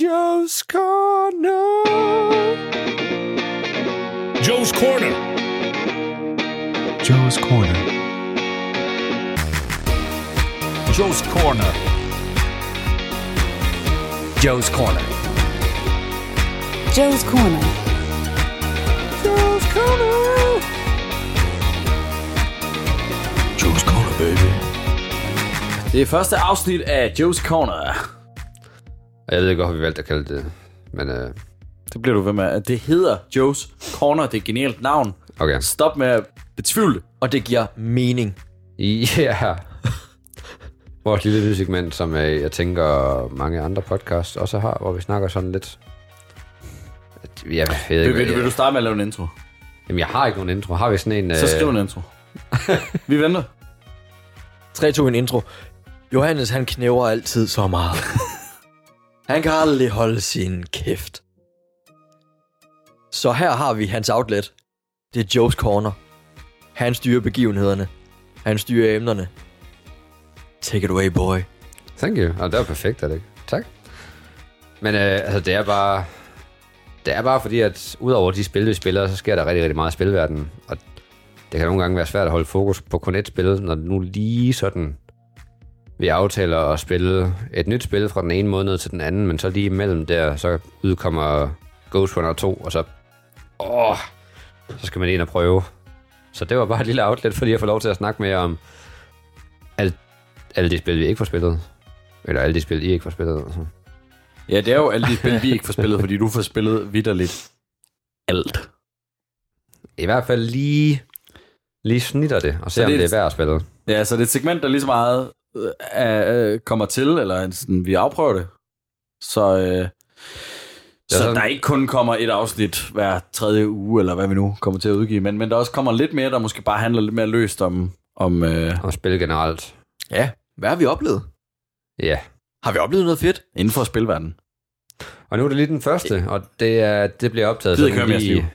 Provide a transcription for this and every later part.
Joe's Corner. Joe's Corner. Joe's Corner. Joe's Corner. Joe's Corner. Joe's Corner. Joe's Corner. Joe's Corner, baby. Det er første afsnit af Joe's Corner. Jeg ved ikke, hvorfor vi valgte at kalde det, men øh, Det bliver du ved med. Det hedder Joe's Corner. Det er et genialt navn. okay. Stop med at betvivle det. Og det giver mening. Ja. Vores lille lydsegment, som øh, jeg tænker mange andre podcasts også har, hvor vi snakker sådan lidt... At, jeg ved Vil, ikke, vil, du- vil jeg, du starte med at lave en intro? jamen, jeg har ikke nogen intro. Har vi sådan en... Så skriv en intro. Vi venter. 3, 2, en intro. Johannes, han knæver altid så meget. han kan aldrig holde sin kæft. Så her har vi hans outlet. Det er Joe's Corner. Han styrer begivenhederne. Han styrer emnerne. Take it away, boy. Thank you. Oh, det var perfekt, er det ikke? Tak. Men øh, altså, det er bare... Det er bare fordi, at udover de spil, vi spiller, så sker der rigtig, rigtig meget i spilverdenen. Og det kan nogle gange være svært at holde fokus på kun et spil, når det nu lige sådan vi aftaler at spille et nyt spil fra den ene måned til den anden, men så lige imellem der, så udkommer Ghost Runner 2, og så, åh, så skal man ind og prøve. Så det var bare et lille outlet, fordi jeg får lov til at snakke med jer om alt, alle de spil, vi ikke får spillet. Eller alle de spil, I ikke får spillet. Altså. Ja, det er jo alle de spil, vi ikke får spillet, fordi du får spillet vidderligt alt. I hvert fald lige, lige snitter det, og Så se om det er- det er værd at spille. Ja, så det er et segment, der lige så meget øh, øh, kommer til, eller sådan, vi afprøver det. Så, øh, så sådan- der ikke kun kommer et afsnit hver tredje uge, eller hvad vi nu kommer til at udgive, men, men der også kommer lidt mere, der måske bare handler lidt mere løst om, om øh, Og spille generelt. Ja, hvad har vi oplevet? Ja. Har vi oplevet noget fedt? inden for spilverdenen. Og nu er det lige den første, og det, er, det bliver optaget. Gider ikke høre om lige-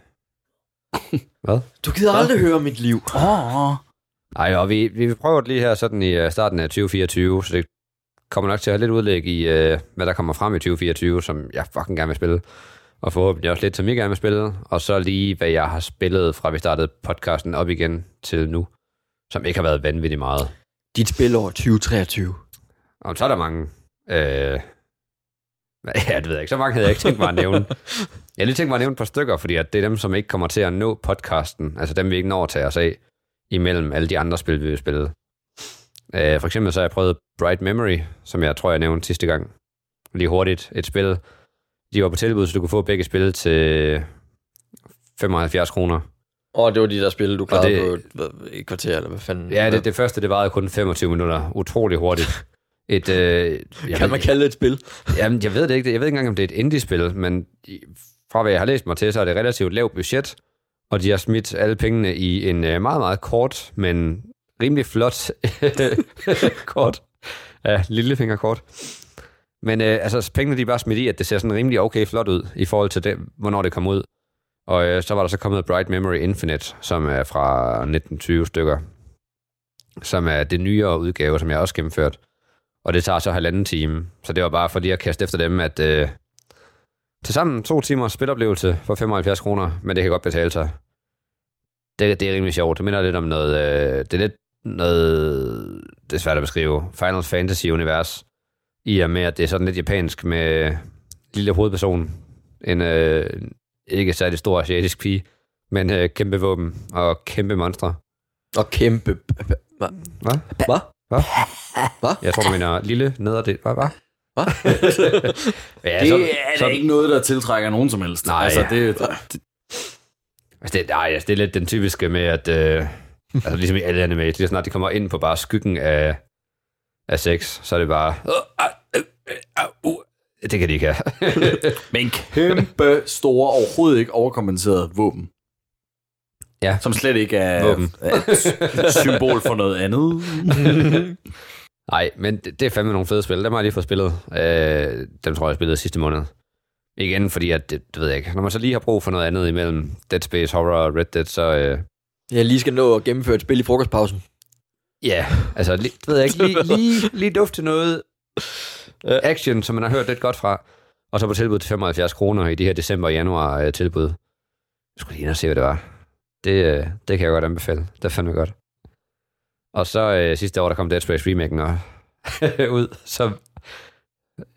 Hvad? Du gider aldrig høre mit liv. Åh, oh, Ej, og vi, vi prøver det lige her sådan i øh, starten af 2024, så det kommer nok til at have lidt udlæg i, øh, hvad der kommer frem i 2024, som jeg fucking gerne vil spille. Og forhåbentlig også lidt, som jeg gerne vil spille. Og så lige, hvad jeg har spillet fra vi startede podcasten op igen til nu, som ikke har været vanvittigt meget. Dit spilår 2023. Og så er der mange... Øh, ja, det ved jeg ikke. Så mange havde jeg ikke tænkt mig at nævne. Jeg har lige tænkt mig at nævne et par stykker, fordi at det er dem, som ikke kommer til at nå podcasten. Altså dem, vi ikke når at tage os af, imellem alle de andre spil, vi vil spille. Øh, for eksempel så har jeg prøvet Bright Memory, som jeg tror, jeg nævnte sidste gang. Lige hurtigt. Et spil. De var på tilbud, så du kunne få begge spil til 75 kroner. Og det var de der spil, du klarede det- det... på et kvarter, eller hvad fanden? Ja, det, det første, det varede kun 25 minutter. Utrolig hurtigt. Et, øh, jeg Kan man kalde det et spil? Jamen, jeg ved det ikke. Jeg ved ikke engang, om det er et indie-spil, men fra hvad jeg har læst mig til, så er det relativt lavt budget, og de har smidt alle pengene i en øh, meget, meget kort, men rimelig flot kort. Ja, lillefingerkort. Men øh, altså, pengene de er bare smidt i, at det ser sådan rimelig okay flot ud, i forhold til det, hvornår det kom ud. Og øh, så var der så kommet Bright Memory Infinite, som er fra 1920 stykker, som er det nyere udgave, som jeg også gennemført. Og det tager så halvanden time. Så det var bare for lige at kaste efter dem, at øh, til sammen to timers spiloplevelse for 75 kroner, men det kan godt betale sig. Det, det er rimelig sjovt. Det minder lidt om noget... Øh, det er lidt noget... Det er svært at beskrive. Final Fantasy-univers. I og med, at det er sådan lidt japansk med lille hovedperson. En øh, ikke særlig stor asiatisk pige, men øh, kæmpe våben og kæmpe monstre. Og kæmpe... Hvad? Hvad? Hvad? Hvad? Jeg tror, du mener lille nederdel. Hvad? Hvad? Hvad? ja, det så- er så- da ikke noget, der tiltrækker nogen som helst. Nej. Altså, det, det, Altså, det, nej, altså, det er lidt den typiske med, at øh, altså, ligesom i alle anime, lige så snart de kommer ind på bare skyggen af, af sex, så er det bare... "Øh, uh, Det kan de ikke have. men kæmpe store, overhovedet ikke overkompenseret våben. Ja. Som slet ikke er, Våben. er et symbol for noget andet. Nej, men det, det er fandme nogle fede spil. Dem har jeg lige fået spillet. Øh, dem tror jeg, jeg spillede sidste måned. Igen, fordi at, det, det ved jeg ikke. Når man så lige har brug for noget andet imellem Dead Space, Horror og Red Dead, så... Øh, Jeg lige skal nå at gennemføre et spil i frokostpausen. Ja, altså, lige, det ved jeg ikke, lige, lige, lige duft til noget action, som man har hørt lidt godt fra. Og så på tilbud til 75 kroner i de her december og januar øh, tilbud. Jeg skulle lige ind og se, hvad det var. Det, øh, det kan jeg godt anbefale. Det er fandme godt. Og så øh, sidste år, der kom Dead Space remaken og ud, så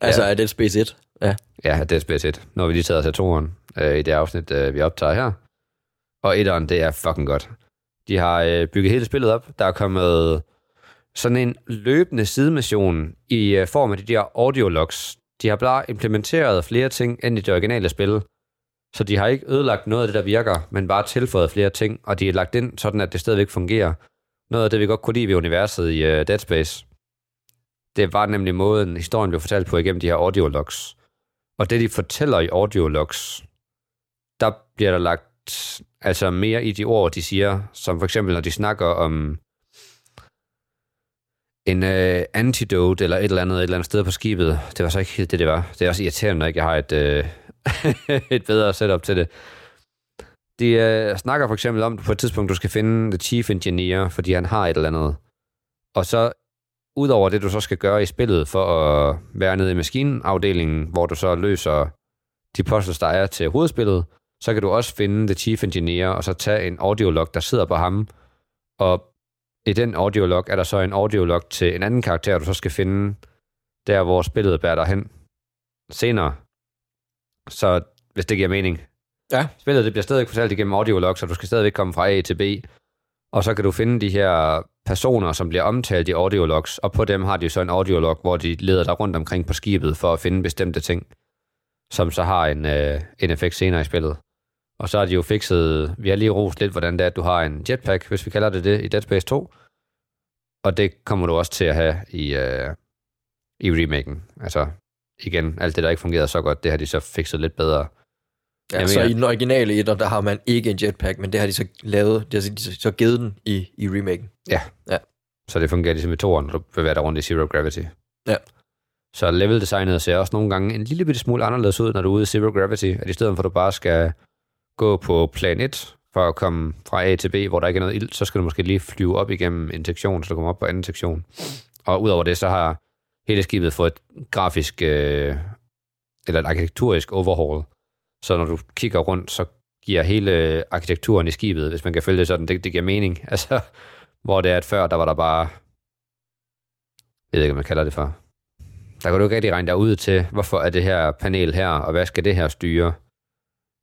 Altså, er det Space 1? Ja. Ja, det er Space 1. Nu har vi lige taget os af toeren øh, i det afsnit, øh, vi optager her. Og etteren, det er fucking godt. De har øh, bygget hele spillet op. Der er kommet sådan en løbende sidemission i øh, form af de der audiologs. De har bare implementeret flere ting end i det originale spil. Så de har ikke ødelagt noget af det, der virker, men bare tilføjet flere ting, og de er lagt ind sådan, at det stadigvæk fungerer. Noget af det, vi godt kunne lide ved universet i uh, Dead Space, det var nemlig måden, historien blev fortalt på igennem de her audiologs. Og det, de fortæller i audiologs, der bliver der lagt altså mere i de ord, de siger, som for eksempel, når de snakker om en øh, antidote eller et eller andet et eller andet sted på skibet. Det var så ikke helt det, det var. Det er også irriterende, når ikke jeg har et, øh, et bedre setup til det. De øh, snakker for eksempel om, at på et tidspunkt, du skal finde the chief engineer, fordi han har et eller andet. Og så udover det, du så skal gøre i spillet for at være nede i maskinafdelingen, hvor du så løser de puzzles, der er til hovedspillet, så kan du også finde The Chief Engineer, og så tage en audiolog, der sidder på ham, og i den audiolog er der så en audiolog til en anden karakter, du så skal finde der, hvor spillet bærer dig hen senere. Så hvis det giver mening. Ja. Spillet det bliver stadig fortalt igennem audiolog, så du skal stadigvæk komme fra A til B, og så kan du finde de her personer, som bliver omtalt i audiologs, og på dem har de så en audiolog, hvor de leder dig rundt omkring på skibet for at finde bestemte ting, som så har en, øh, en effekt senere i spillet. Og så har de jo fikset, vi har lige rost lidt, hvordan det er, at du har en jetpack, hvis vi kalder det det, i Dead Space 2. Og det kommer du også til at have i, øh, i remaken. Altså, igen, alt det, der ikke fungerede så godt, det har de så fikset lidt bedre. Ja, så i den originale etter, der har man ikke en jetpack, men det har de så lavet, det har de så, så givet den i, i remaken. Så det fungerer ligesom i toeren, når du bevæger dig rundt i Zero Gravity. Ja. Så level-designet ser også nogle gange en lille bitte smule anderledes ud, når du er ude i Zero Gravity, at i stedet for at du bare skal gå på plan 1 for at komme fra A til B, hvor der ikke er noget ild, så skal du måske lige flyve op igennem en sektion, så du kommer op på anden sektion. Og udover det, så har hele skibet fået et grafisk, øh, eller et arkitekturisk overhaul. Så når du kigger rundt, så giver hele arkitekturen i skibet, hvis man kan følge det sådan, det, det giver mening. Altså, hvor det er, at før, der var der bare, jeg ved ikke, hvad man kalder det for. Der kan du ikke rigtig regne dig ud til, hvorfor er det her panel her, og hvad skal det her styre?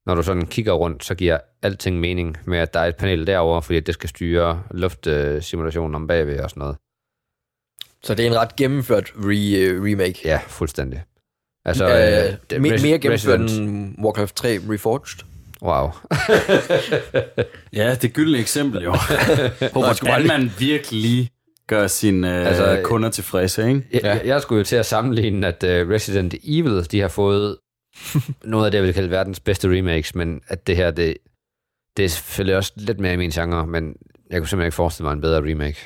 Når du sådan kigger rundt, så giver alting mening med, at der er et panel derovre, fordi det skal styre luftsimulationen om bagved og sådan noget. Så det er en ret gennemført re, øh, remake. Ja, fuldstændig. Altså, øh, det- me, Resi- mere gennemført end Warcraft 3 Reforged. Wow. Ja, det er gyldne eksempel jo. Hvordan man virkelig gør sine øh, Altså, kunder tilfredse, ikke? Jeg, ja. jeg skulle jo til at sammenligne, at uh, Resident Evil, de har fået noget af det, jeg vil kalde verdens bedste remakes, men at det her, det, det er selvfølgelig også lidt mere i min genre, men jeg kunne simpelthen ikke forestille mig en bedre remake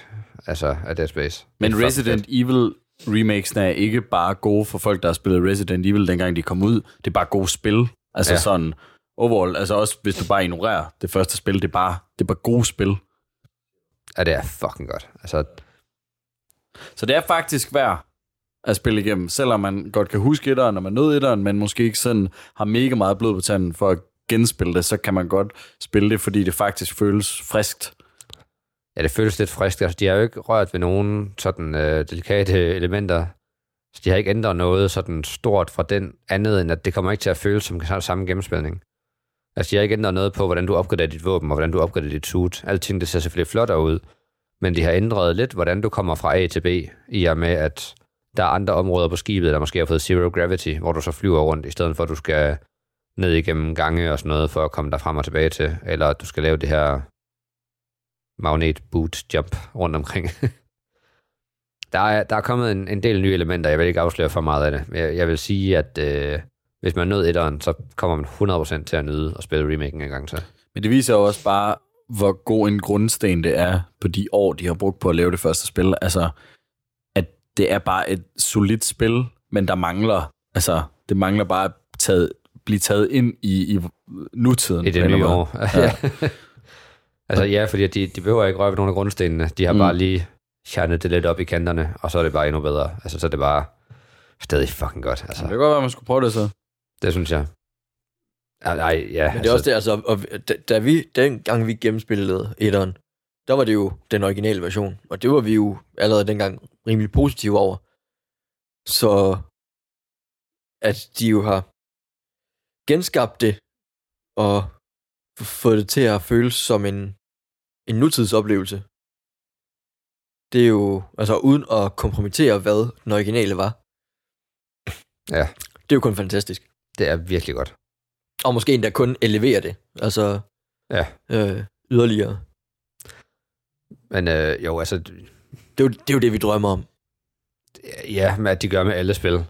altså af Dead Space. Men Det Resident fucking Evil remakesene er ikke bare gode for folk, der har spillet Resident Evil, dengang de kom ud. Det er bare gode spil. Altså Ja. sådan overall, altså også hvis du bare ignorerer det første spil, det er bare, det er bare gode spil. Ja, det er fucking godt. Altså, Så det er faktisk værd at spille igennem, selvom man godt kan huske etteren, når man nåede etteren, men måske ikke sådan har mega meget blod på tanden for at genspille det, så kan man godt spille det, fordi det faktisk føles friskt ja, det føles lidt frisk. Altså, de har jo ikke rørt ved nogen sådan øh, delikate elementer. Så de har ikke ændret noget sådan stort fra den andet, end at det kommer ikke til at føles som samme gennemspilning. Altså, de har ikke ændret noget på, hvordan du opgraderer dit våben, og hvordan du opgraderer dit suit. Alting, det ser selvfølgelig flottere ud. Men de har ændret lidt, hvordan du kommer fra A til B, i og med, at der er andre områder på skibet, der måske har fået zero gravity, hvor du så flyver rundt, i stedet for, at du skal ned igennem gange og sådan noget, for at komme der frem og tilbage til. Eller at du skal lave det her magnet boot jump rundt omkring. der, er, der er kommet en, en del nye elementer, jeg vil ikke afsløre for meget af det. Jeg, jeg vil sige, at øh, hvis man nød etteren, så kommer man 100% til at nyde at spille remaken en gang til. Men det viser jo også bare, hvor god en grundsten det er på de år, de har brugt på at lave det første spil. Altså, at det er bare et solidt spil, men der mangler, altså, det mangler bare at taget, blive taget ind i, i nutiden. I det nye år. Ja. altså ja, fordi de, de behøver ikke røre ved nogle af grundstenene. De har mm. Bare lige sjernet det lidt op i kanterne, og så er det bare endnu bedre. Altså så er det bare stadig fucking godt. Altså. Det kan godt være, man skulle prøve det så. Det synes jeg. Nej, ja. Men det er også det, altså, og da, da vi, den gang vi gennemspillede etteren, der var det jo den originale version, og det var vi jo allerede dengang rimelig positive over. Så at de jo har genskabt det, og fået det til at føles som en, en nutidsoplevelse. Det er jo, altså uden at kompromittere, hvad den originale var. Ja. Det er jo kun fantastisk. Det er virkelig godt. Og måske endda kun elevere det. Altså, Ja. øh, yderligere. Men øh, jo, altså, Det er, jo, det er jo det, vi drømmer om. ja, med at de gør med alle spil. Altså,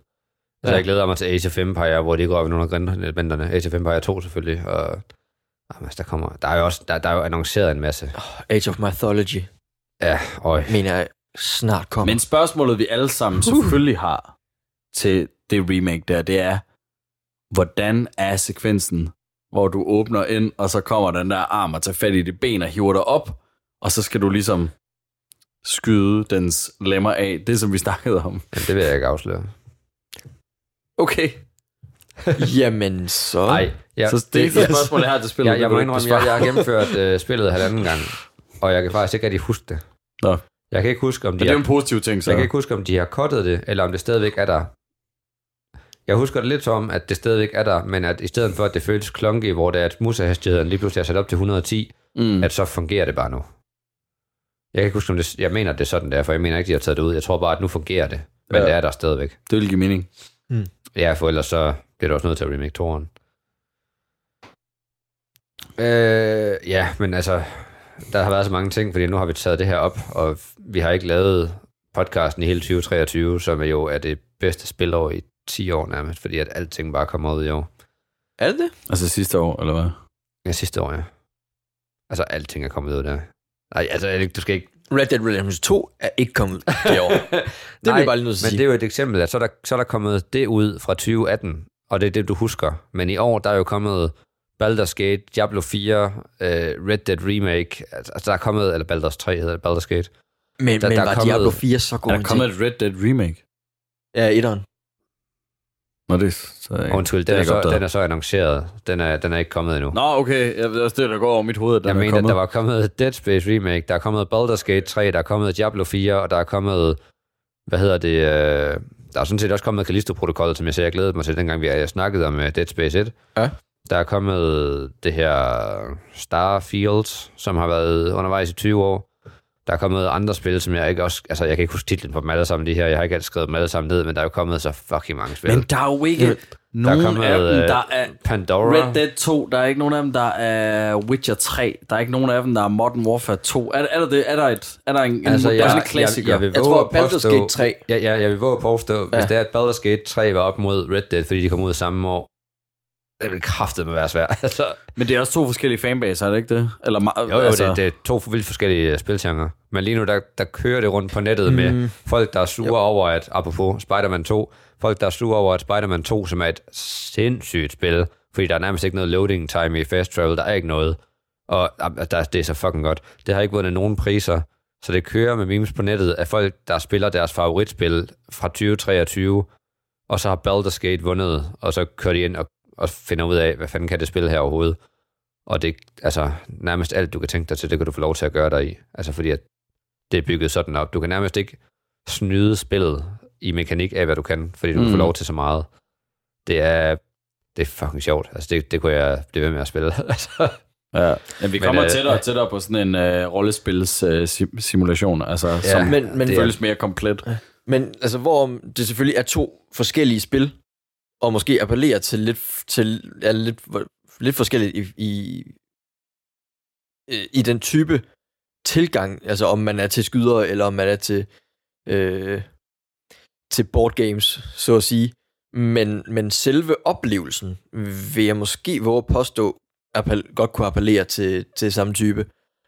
Ja. jeg glæder mig til Age of Empire, hvor de går op i nogle af grindelementerne. Age of Empire 2 selvfølgelig, og jamen, altså, der, kommer, der er jo også der, der er jo annonceret en masse. Age of Mythology, Ja, og mener jeg, snart kommer. Men spørgsmålet, vi alle sammen selvfølgelig har til det remake der, det er, hvordan er sekvensen, hvor du åbner ind, og så kommer den der arm og tager fat i dit ben og hiver dig op, og så skal du ligesom skyde dens lemmer af. Det, som vi snakkede om. men det vil jeg ikke afsløre. Okay. Jamen, så... Nej, ja, så det er ikke et spørgsmål, jeg har til spillet. jeg, jeg det må indrømme, jeg, jeg har gennemført uh, spillet halvanden gang, og jeg kan faktisk ikke rigtig huske det. Nå. Jeg kan ikke huske, om Men de det er jo har, en positiv ting, så. jeg kan ikke huske, om de har cuttet det, eller om det stadigvæk er der. Jeg husker det lidt som, at det stadigvæk er der, men at i stedet for, at det føles klunky, hvor det er, at musehastigheden lige pludselig er sat op til 110, Mm. at så fungerer det bare nu. Jeg kan ikke huske, om det, jeg mener, det er sådan der, for jeg mener ikke, de har taget det ud. Jeg tror bare, at nu fungerer det, men Ja. ja. det er der stadigvæk. Det vil give mening. Ja, for ellers så bliver det også nødt til at remake toren. Øh, ja, men altså, der har været så mange ting, fordi nu har vi taget det her op, og vi har ikke lavet podcasten i hele 2023, som jo er det bedste spilår i 10 år nærmest, fordi at alting bare kommer ud i år. Er det det? Altså sidste år, eller hvad? Ja, sidste år, ja. Altså, alting er kommet ud der. Nej, altså, du skal ikke... Red Dead Redemption 2 er ikke kommet ud det år. Det vil jeg bare lige nødt til at men sige. det er jo et eksempel, at så er, der, så er der kommet det ud fra 2018, og det er det, du husker. Men i år, der er jo kommet Baldur's Gate, Diablo 4, uh, Red Dead Remake, altså der er kommet, eller Baldur's 3 hedder det, Baldur's Gate. Men, der- men der er var kommet- Diablo 4 så god Er der kommet et Red Dead remake? Ja, etteren. Nå, det er så Ja, Undskyld, den er, så, den er så annonceret. Den er, den er ikke kommet endnu. Nå, okay. Jeg ved også det, der går over mit hoved, at den Jeg er mener, kommet. der var kommet et Dead Space remake, der er kommet Baldur's Gate 3, der er kommet Diablo 4, og der er kommet, hvad hedder det, øh, der er sådan set også kommet Callisto-protokollet, som jeg sagde, jeg glædede mig til, dengang vi jeg snakkede om øh, Dead Space 1. Ja. Der er kommet det her Starfield, som har været undervejs i 20 år. Der er kommet andre spil, som jeg ikke også... Altså, jeg kan ikke huske titlen på dem alle sammen, de her. Jeg har ikke altid skrevet dem alle sammen ned, men der er jo kommet så fucking mange spil. Men der er jo ikke nogen kommet, af dem, øh, der er Pandora. Red Dead 2. Der er ikke nogen af dem, der er Witcher 3. Der er ikke nogen af dem, der er Modern Warfare 2. Er, er der det? Er der, et, er der en, en Altså, moderne jeg, klassiker? Jeg, jeg, Jeg våge tror, at Baldur's Gate 3. Ja, ja, jeg vil våge at påstå, hvis Ja. det er, at Baldur's Gate 3 var op mod Red Dead, fordi de kom ud samme år, det ville kraftet med være svært. Altså, Men det er også to forskellige fanbaser, er det ikke det? Eller, jo, jo, altså, det, det er to vildt forskellige uh, spilgenre. Men lige nu, der, der kører det rundt på nettet mm. med folk, der er sure Jo. over, at, apropos Spider-Man 2, folk, der er sure over, at Spider-Man 2, som er et sindssygt spil, fordi der er nærmest ikke noget loading time i fast travel, der er ikke noget. Og der, det er så fucking godt. Det har ikke vundet nogen priser, så det kører med memes på nettet af folk, der spiller deres favoritspil fra 2023, og så har Baldur's Gate vundet, og så kører de ind og, og finder ud af, hvad fanden kan det spil her overhovedet. Og det altså nærmest alt, du kan tænke dig til, det kan du få lov til at gøre dig i. Altså fordi, at det er bygget sådan op. Du kan nærmest ikke snyde spillet i mekanik af, hvad du kan, fordi du mm. kan få Mm. lov til så meget. Det er, det er fucking sjovt. Altså det, det kunne jeg blive ved med at spille. Altså, Ja. Men vi Men, kommer øh, tættere og tættere på sådan en uh, rollespils uh, sim- simulation, altså, ja, som men- men- men, det føles mere komplet. Men altså, hvor det selvfølgelig er to forskellige spil, og måske appellerer til lidt, til, ja, lidt, lidt forskelligt i, i, i den type tilgang, altså om man er til skyder, eller om man er til, øh, til board games, så at sige. Men, men selve oplevelsen vil jeg måske våge at påstå, appel, godt kunne appellere til, til samme type.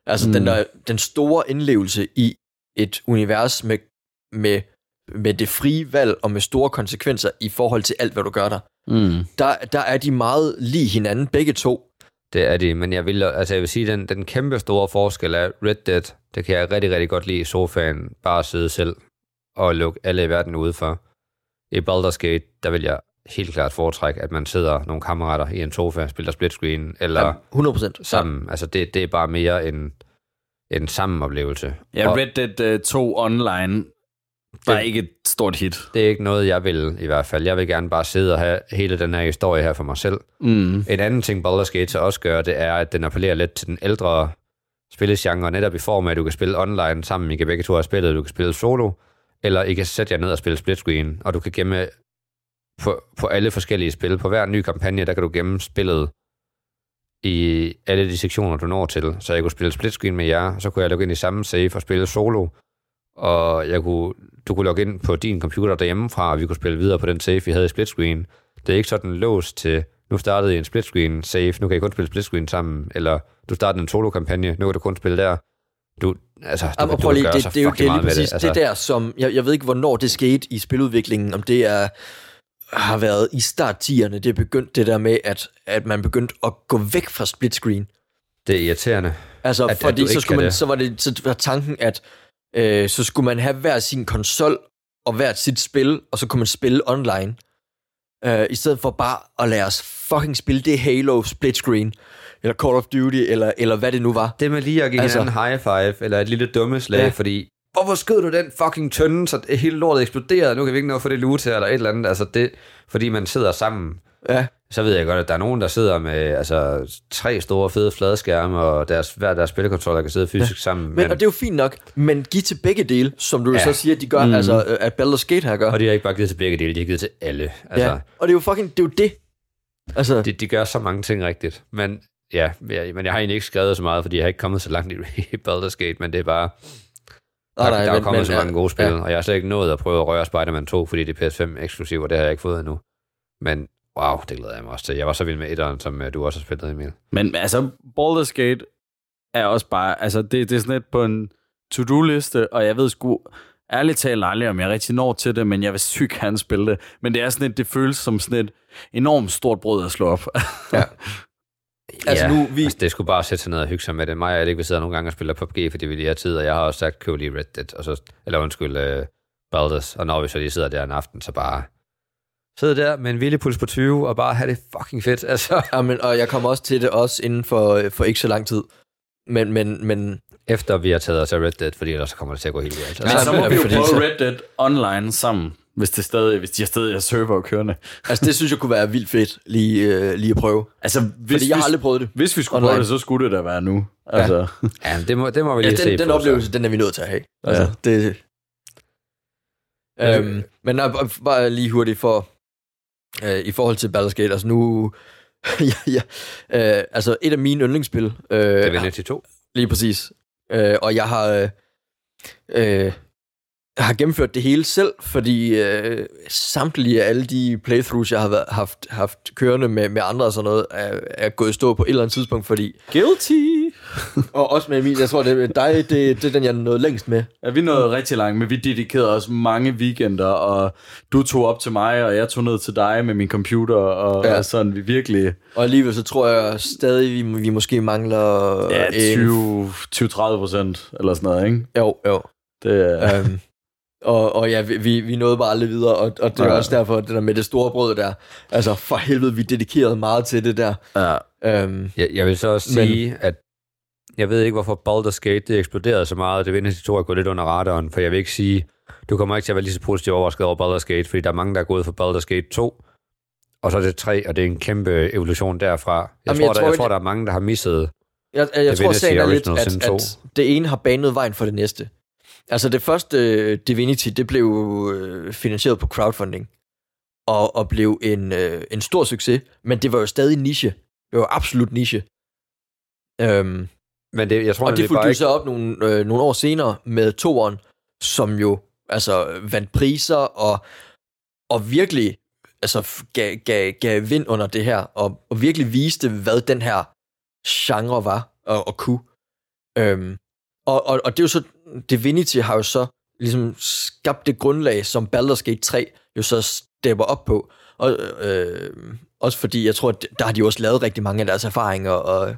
Altså mm. den, der, den store indlevelse i et univers med, med, med det frie valg og med store konsekvenser i forhold til alt, hvad du gør der. Mm. Der, der er de meget lige hinanden, begge to. det er de, men jeg vil, altså jeg vil sige, den, den kæmpe store forskel er Red Dead, det kan jeg rigtig, rigtig godt lide i sofaen, bare sidde selv og lukke alle i verden udenfor. I Baldur's Gate, der vil jeg helt klart foretræk, at man sidder nogle kammerater i en sofa, spiller split screen, eller Ja, 100 procent. sammen. Altså, det, det er bare mere en, en sammenoplevelse. Ja, Og Red Dead uh, 2 online var Det- ikke et stort hit. det er ikke noget, jeg vil i hvert fald. Jeg vil gerne bare sidde og have hele den her historie her for mig selv. Mm. En anden ting, Baldur's Gate så også gør, det er, at den appellerer lidt til den ældre spillegenre, netop i form af, at du kan spille online sammen, I kan begge to have spillet, du kan spille solo, eller I kan sætte jer ned og spille split screen, og du kan gemme på, på alle forskellige spil. På hver ny kampagne, der kan du gemme spillet i alle de sektioner, du når til. Så jeg kunne spille split screen med jer, så kunne jeg logge ind i samme save og spille solo, og jeg kunne, du kunne logge ind på din computer derhjemmefra, og vi kunne spille videre på den save, vi havde i split screen. Det er ikke sådan låst til, nu startede I en split screen save, nu kan I kun spille split screen sammen, eller du startede en solo-kampagne, nu kan du kun spille der. Du, altså, du, Jamen, prøv lige, det, det, er jo det er meget lige præcis det. det, Altså, det der, som... Jeg, jeg ved ikke, hvornår det skete i spiludviklingen, om det er har været i start det er begyndt det der med, at, at man begyndte at gå væk fra split screen. det er irriterende. Altså, At- at, at fordi du så, skulle man, det. så var det så var tanken, at øh, så skulle man have hver sin konsol og hvert sit spil, og så kunne man spille online. Øh, I stedet for bare at lade os fucking spille det Halo split screen, eller Call of Duty, eller, eller hvad det nu var. Det med lige at give Altså- en high five, eller et lille dumme slag, Ja. fordi hvorfor skød du den fucking tønde, så hele lortet eksploderede, nu kan vi ikke nå at få det loot her, eller et eller andet, altså det, fordi man sidder sammen. Ja. Så ved jeg godt, at der er nogen, der sidder med altså, tre store fede fladskærme, og deres, hver deres spillekontroller kan sidde fysisk ja. sammen. Men, og det er jo fint nok, men giv til begge dele, som du ja. Ja. så siger, at de gør, mm. altså øh, at Baldur's Gate her gør. og de har ikke bare givet til begge dele, de har givet til alle. Altså, ja. Og det er jo fucking, det er jo det. Altså, de, de gør så mange ting rigtigt. Men ja, jeg, men jeg har egentlig ikke skrevet så meget, fordi jeg har ikke kommet så langt i, i Baldur's Gate, men det er bare... Der, nej, der er men- kommet men, så ja, mange gode spil, ja. og jeg har slet ikke nået at prøve at røre Spider-Man 2, fordi det er PS5 eksklusiv, og det har jeg ikke fået endnu. Men wow, det glæder jeg mig også til. Jeg var så vild med etteren, som øh, du også har spillet, Emil. Men altså, Baldur's Gate er også bare, altså det, det er sådan lidt på en to-do-liste, og jeg ved sgu ærligt talt aldrig, om jeg rigtig når til det, men jeg vil sygt gerne spille det. Men det er sådan et, det føles som sådan et enormt stort brød at slå op. Ja. Altså, nu, vi- altså, det skulle bare sætte sig ned og hygge sig med det. Mig og Alec, vi sidder nogle gange og spiller PUBG, fordi vi lige har tid, og jeg har også sagt, køb lige Red Dead, og så, eller undskyld, uh, Baldur's, og når vi så lige sidder der en aften, så bare sidde der med en villig puls på 20, og bare have det fucking fedt. Altså, ja, men, og jeg kommer også til det også inden for, øh, for ikke så lang tid. Men, men, men efter vi har taget os af Red Dead, fordi ellers så kommer det til at gå helt galt. Men Altså, så men- må vi jo prøve så- Red Dead online sammen, hvis, det stadig, hvis de har stadig har server kørende. altså, det synes jeg kunne være vildt fedt lige, øh, lige at prøve. Altså, hvis, Fordi jeg har aldrig prøvet det. hvis vi skulle online. prøve det, så skulle det da være nu. Altså, ja, det må, det må vi Ja, lige se den, den på, oplevelse, den er vi nødt til at have. Altså, Ja. det, øhm, men nej, bare- lige hurtigt for, øh, i forhold til Baldur's Gate, altså nu, ja, ja, øh, altså et af mine yndlingsspil, Så. øh, Divinity 2. Lige præcis. Øh, og jeg har, øh, øh, har gennemført det hele selv, fordi øh, samtlige af alle de playthroughs, jeg har været, haft, haft kørende med, med andre og sådan noget, er, er gået i stå på et eller andet tidspunkt, fordi... guilty! Og også med min, jeg tror, det er dig, det, det er den, jeg nåede længst med. Ja, vi nåede rigtig langt, men vi dedikerede os mange weekender, og du tog op til mig, og jeg tog ned til dig med min computer, og, Ja. og sådan, vi virkelig... Og alligevel så tror jeg stadig, vi, vi måske mangler... Ja, en- 20-30 procent, eller sådan noget, ikke? Jo, jo. Det er... um, og, og ja, vi- vi, nåede bare aldrig videre, og, og det er Ja. også derfor, det der med det store brød der, altså for helvede, vi dedikerede meget til det der. ja. Um, Jeg, jeg vil så også Men- sige, at jeg ved ikke, hvorfor Baldur's Gate det eksploderede så meget. Divinity 2 er gået lidt under radaren, for jeg vil ikke sige, du kommer ikke til at være lige så positiv overrasket over Baldur's Gate, fordi der er mange, der er gået for Baldur's Gate 2, og så er det 3, og det er en kæmpe evolution derfra. Jeg, Jamen, tror, jeg der, tror jeg tror, der er mange, der har misset Jeg, jeg, jeg tror, sagen er lidt, at, 2. at det ene har banet vejen for det næste. Altså det første øh, Divinity, det blev øh, finansieret på crowdfunding, og, og blev en, øh, en stor succes, men det var jo stadig niche. Det var absolut niche. Øhm, Men det, jeg tror, og det fulgte jo så op nogle, øh, nogle år senere med toeren, som jo altså vandt priser og, og virkelig altså, gav, gav, gav vind under det her, og, og virkelig viste, hvad den her genre var og, og kunne. Øhm, og, og, og det er jo så, Divinity har jo så ligesom skabt det grundlag, som Baldur's Gate 3 jo så stepper op på. Og, øh, også fordi, jeg tror, at der har de også lavet rigtig mange af deres erfaringer, og,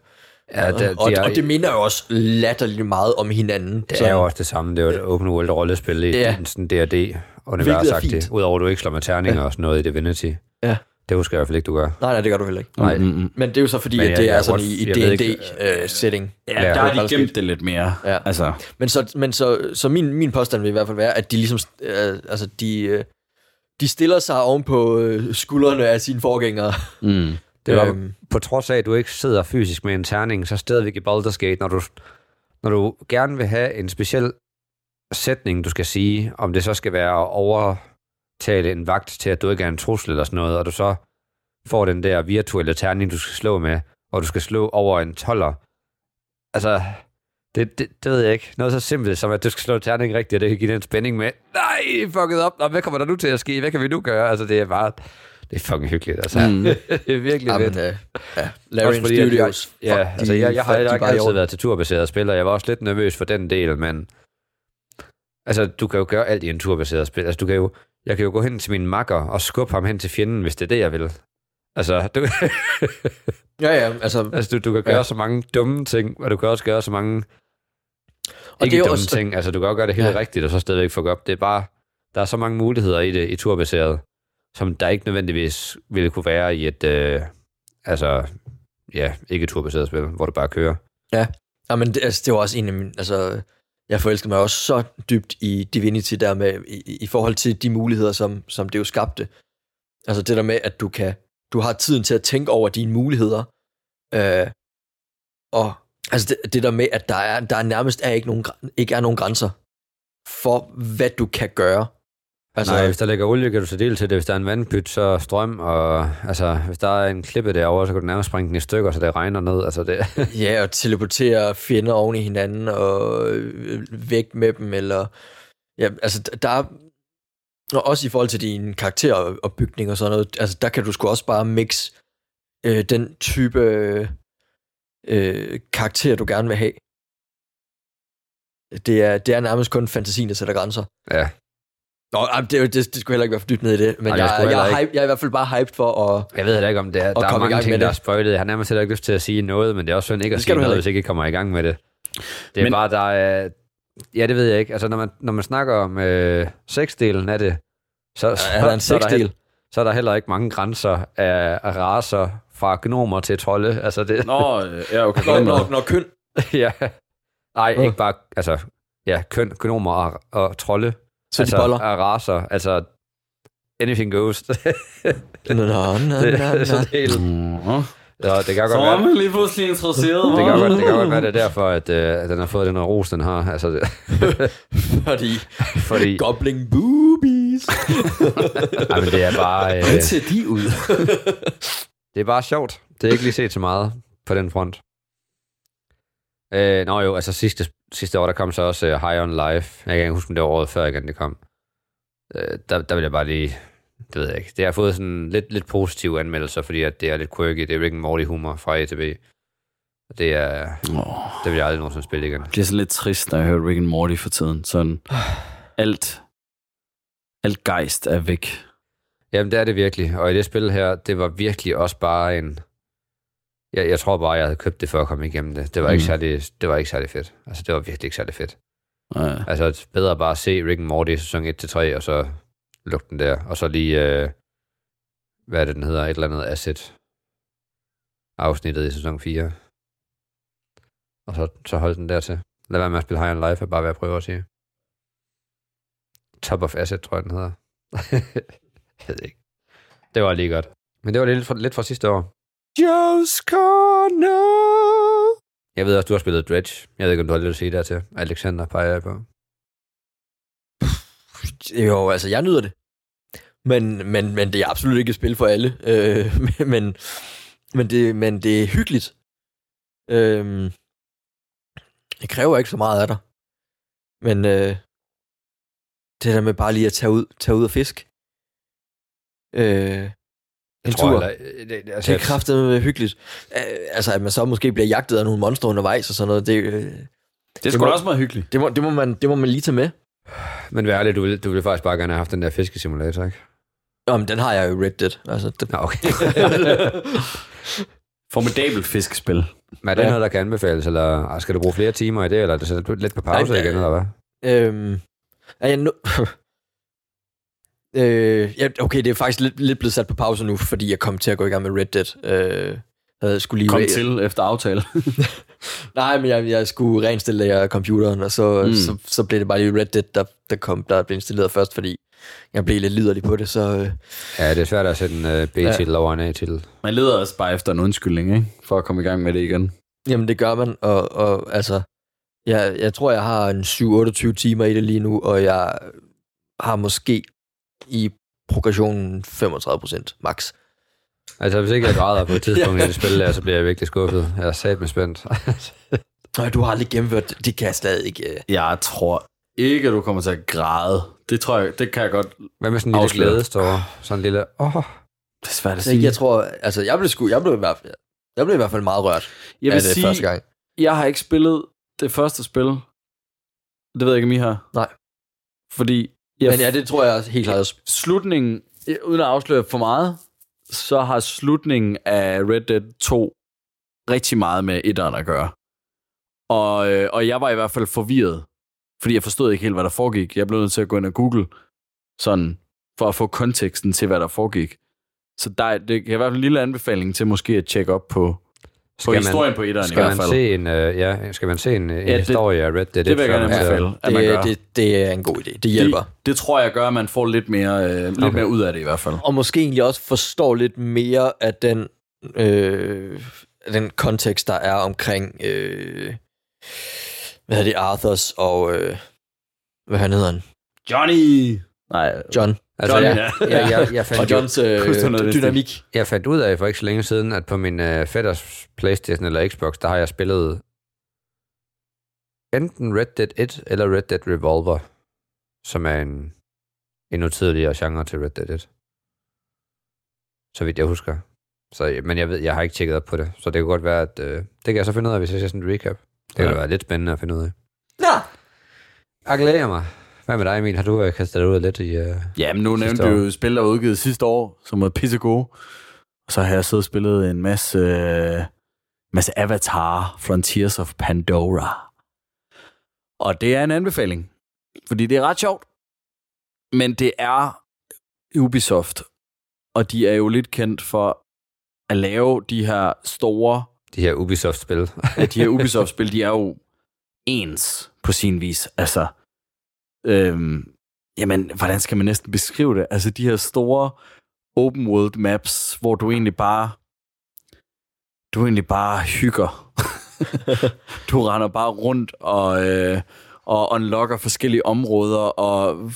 ja, det, og, de er, og det minder jo også latterligt meget om hinanden. det er jo også det samme. Det er jo et open world rollespil i Ja. ja. sådan D&D-universagtigt. fint. Udover at du ikke slår med terninger og sådan noget i Divinity. Ja. Det husker jeg i hvert fald ikke, du gør. Nej, nej, det gør du heller ikke. Nej. Mm, mm. Men det er jo så fordi, Men at det jeg er er sådan i, i D&D-setting. Ja, Ja, der det har er de gemt det lidt mere. Ja. Altså, Men så, men så, så min, min påstand vil i hvert fald være, at de ligesom, øh, altså de, øh, de stiller sig oven på øh, skuldrene af sine forgængere. mm. Det var, Øhm, på trods af, at du ikke sidder fysisk med en terning, så stadigvæk i Baldur's Gate, når du, når du gerne vil have en speciel sætning, du skal sige, om det så skal være at overtale en vagt til, at du ikke er en trussel eller sådan noget, og du så får den der virtuelle terning, du skal slå med, og du skal slå over en toller. Altså, det, det, det ved jeg ikke. Noget så simpelt som, at du skal slå terning rigtigt, og det kan give den spænding med, nej, fucket op, Nå, hvad kommer der nu til at ske? Hvad kan vi nu gøre? Altså, det er bare, det er fucking hyggeligt, altså. Mm. det er virkelig ja, fedt. ja, fordi, at Studios. Jeg, ja, altså jeg, jeg har ikke altid orden. været til turbaseret spil, og jeg var også lidt nervøs for den del, men altså, du kan jo gøre alt i en turbaseret spil. Altså, du kan jo, jeg kan jo gå hen til min makker og skubbe ham hen til fjenden, hvis det er det, jeg vil. Altså, du, Ja, ja, altså, altså, du, du kan gøre Ja. så mange dumme ting, og du kan også gøre så mange og ikke det er dumme også, ting. Altså, du kan også gøre det helt Ja. rigtigt, og så stadigvæk fuck op. Det er bare, der er så mange muligheder i det, i turbaseret, som der ikke nødvendigvis ville kunne være i et, øh, altså, ja, ikke turbaseret spil, hvor du bare kører. Ja, men det, altså, det var også en af mine, altså, jeg forelskede mig også så dybt i Divinity der med, i, i forhold til de muligheder, som, som det jo skabte. Altså det der med, at du kan, du har tiden til at tænke over dine muligheder, øh, og altså det, det der med, at der er, der er nærmest er ikke, nogen, ikke er nogen grænser for, hvad du kan gøre. Altså, Nej, hvis der ligger olie, kan du så dele til det. Hvis der er en vandpyt, så strøm, og altså, hvis der er en klippe derovre, så kan du nærmest springe den i stykker, så det regner ned. Altså, det, Ja, og teleportere fjender oven i hinanden og øh, væk med dem, eller... Ja, altså, der er... Og også i forhold til din karakteropbygning og sådan noget, altså, der kan du sgu også bare mix øh, den type øh, karakter, du gerne vil have. Det er, det er nærmest kun fantasien, der sætter grænser. ja. Nå, det, er det, det skulle heller ikke være for dybt ned i det, men Ej, jeg, jeg, jeg, er hype, jeg er i hvert fald bare hyped for at... Jeg ved heller ikke, om det er, der er mange gang ting, med der er spoilet. Jeg har nærmest heller ikke lyst til at sige noget, men det er også synd ikke at sige skal du noget, heller hvis ikke jeg kommer i gang med det. Det er Men- bare, der er... Ja, det ved jeg ikke. Altså, når man, når man snakker om øh, sexdelen af det, så, så, Er der en så, er der, heller- så er der heller ikke mange grænser af, af raser fra gnomer til trolde. Altså, det, Nå, ja, okay. Når, når, når køn... ja. Nej, ikke bare, altså, ja, køn, gnomer og, og trolde. Så altså, de boller. raser, altså, anything goes. det, Nå, nå, nå, nå, så det er helt, Nå. ja, det kan Så godt er være, man lige pludselig interesseret. det kan godt, det kan godt være, det er derfor, at, øh, at den har fået den ros, den har. Altså, det, Fordi fordi, Gobbling boobies. ej, men det er bare, øh, Hvordan ser de ud? det er bare sjovt. Det er ikke lige set så meget på den front. Øh, nå jo, altså sidste, sidste år, der kom så også uh, High on Life. Jeg kan ikke huske, om det var året før igen, det kom. Øh, der, der vil jeg bare lige, det ved jeg ikke. Det har fået sådan lidt, lidt positive anmeldelser, fordi at det er lidt quirky. Det er Rick and Morty humor fra A til B. Det er, Oh, det vil jeg aldrig nogensinde spille igen. det bliver sådan lidt trist, når jeg hører Rick and Morty for tiden. Sådan alt, alt gejst er væk. Jamen, det er det virkelig. Og i det spil her, det var virkelig også bare en... Jeg, jeg tror bare, jeg havde købt det for at komme igennem det. Det var, mm. ikke, særlig, det var ikke særlig fedt. Altså, det var virkelig ikke særlig fedt. Ja. Altså, det er bedre bare at se Rick and Morty sæson 1-3, og så lukke den der. Og så lige, øh, hvad er det, den hedder? Et eller andet asset afsnittet i sæson 4. Og så, så hold den der til. Lad være med at spille High on Life, er bare hvad jeg prøver at sige. Top of Asset, tror jeg, den hedder. jeg ved ikke. Det var lige godt. Men det var lidt fra, lidt fra sidste år. Joe's Corner. Jeg ved også, du har spillet Dredge. Jeg ved ikke, om du har lidt at sige der til. Alexander peger jeg på. Jo, altså, jeg nyder det. Men, men, men det er absolut ikke et spil for alle. Øh, men, men, det, men det er hyggeligt. Øh, det kræver ikke så meget af dig. Men øh, det der med bare lige at tage ud, tage ud og fisk. Øh, en Jeg tur. heller- det, altså, Det er kraftigt hyggeligt. Øh, altså, at man så måske bliver jagtet af nogle monstre undervejs og sådan noget, det, øh, Det er sgu må- da også meget hyggeligt. det, må, det, må man, det må man lige tage med. Men vær ærlig, du ville, du ville faktisk bare gerne have haft den der fiskesimulator, ikke? Jamen, den har jeg jo Red Dead. Altså, det, Nå, okay. Formidabelt fiskespil. Men er det Ja. noget, der kan anbefales, eller skal du bruge flere timer i det, eller er det så lidt på pause Nej, igen, eller hvad? Øhm, er jeg nu... Øh, ja, okay, det er faktisk lidt, lidt blevet sat på pause nu, fordi jeg kom til at gå i gang med Red Dead. Øh, jeg skulle lige Kom til efter aftale. Nej, men jeg, jeg skulle reinstallere computeren, og så, Mm. mm. så, så blev det bare lige Red Dead, der, der, kom, der blev installeret først, fordi jeg blev lidt liderlig på det, så øh, Ja, det er svært at sætte en uh, B-titel ja. over en A-titel. Man leder også bare efter en undskyldning, ikke? For at komme i gang med det igen. jamen det gør man, og, og altså, jeg, jeg tror, jeg har en 7-28 timer i det lige nu, og jeg har måske i progressionen 35% max. Altså, hvis ikke jeg græder på et tidspunkt i det spil der, så bliver jeg virkelig skuffet. Jeg er sat med spændt. Og du har aldrig gennemført det, kan jeg stadig ikke. øh. Jeg tror ikke, at du kommer til at græde. Det tror jeg, det kan jeg godt... Hvad med sådan en lille Afsløret. glædestår? Sådan en lille, åh, oh, Det er svært at Så jeg tror, altså jeg blev, sgu, jeg blev, i hvert fald, jeg blev i hvert fald meget rørt jeg af vil det sige, første gang. jeg har ikke spillet det første spil. Det ved jeg ikke, om I har. Nej. Fordi jeg Men ja, det tror jeg helt klart slutningen, uden at afsløre for meget, så har slutningen af Red Dead 2 rigtig meget med etteren at gøre. Og, øh, og jeg var i hvert fald forvirret, fordi jeg forstod ikke helt, hvad der foregik. Jeg blev nødt til at gå ind og google, sådan, for at få konteksten til, hvad der foregik. Så der, er- det kan i hvert fald en lille anbefaling til måske at tjekke op på, på Skal man- historien på etteren i hvert man fald. se en, uh, ja, skal man se en, en Ja, det- historie af Red Dead? det vil jeg gerne man anbefale, at man gør. Det, det, det er en god idé. Det hjælper. Det, det tror jeg gør, at man får lidt mere, øh, lidt Okay. mere ud af det i hvert fald. Og måske egentlig også forstår lidt mere af den, øh, den kontekst, der er omkring, øh, hvad hedder det, Arthurs og, øh, hvad han hedder han? Johnny! Nej, John. Altså, Johnny, jeg, ja. jeg, jeg, jeg, fandt, Og Johns øh, dynamik. jeg fandt ud af for ikke så længe siden, at på min uh, fætters Playstation eller Xbox, der har jeg spillet enten Red Dead 1 eller Red Dead Revolver, som er en endnu tidligere genre til Red Dead 1. Så vidt jeg husker. Så, men jeg ved, jeg har ikke tjekket op på det, så det kan godt være, at øh, det kan jeg så finde ud af, hvis jeg ser sådan en recap. Det kan Ja. da være lidt spændende at finde ud af. Ja. Jeg glæder mig. Hvad med dig, Emil? Har du øh, kastet dig ud lidt i... Øh... Ja, men nu nævnte du jo spil, der var udgivet sidste år, som var pisse gode. Og så har jeg siddet og spillet en masse, øh, masse Avatar Frontiers of Pandora. Og det er en anbefaling, fordi det er ret sjovt. Men det er Ubisoft, og de er jo lidt kendt for at lave de her store De her Ubisoft-spil. Ja, de her Ubisoft-spil, de er jo ens på sin vis. Altså, øhm, jamen, hvordan skal man næsten beskrive det? Altså, de her store open world maps, hvor du egentlig bare du egentlig bare hygger. du render bare rundt og, øh, og unlocker forskellige områder og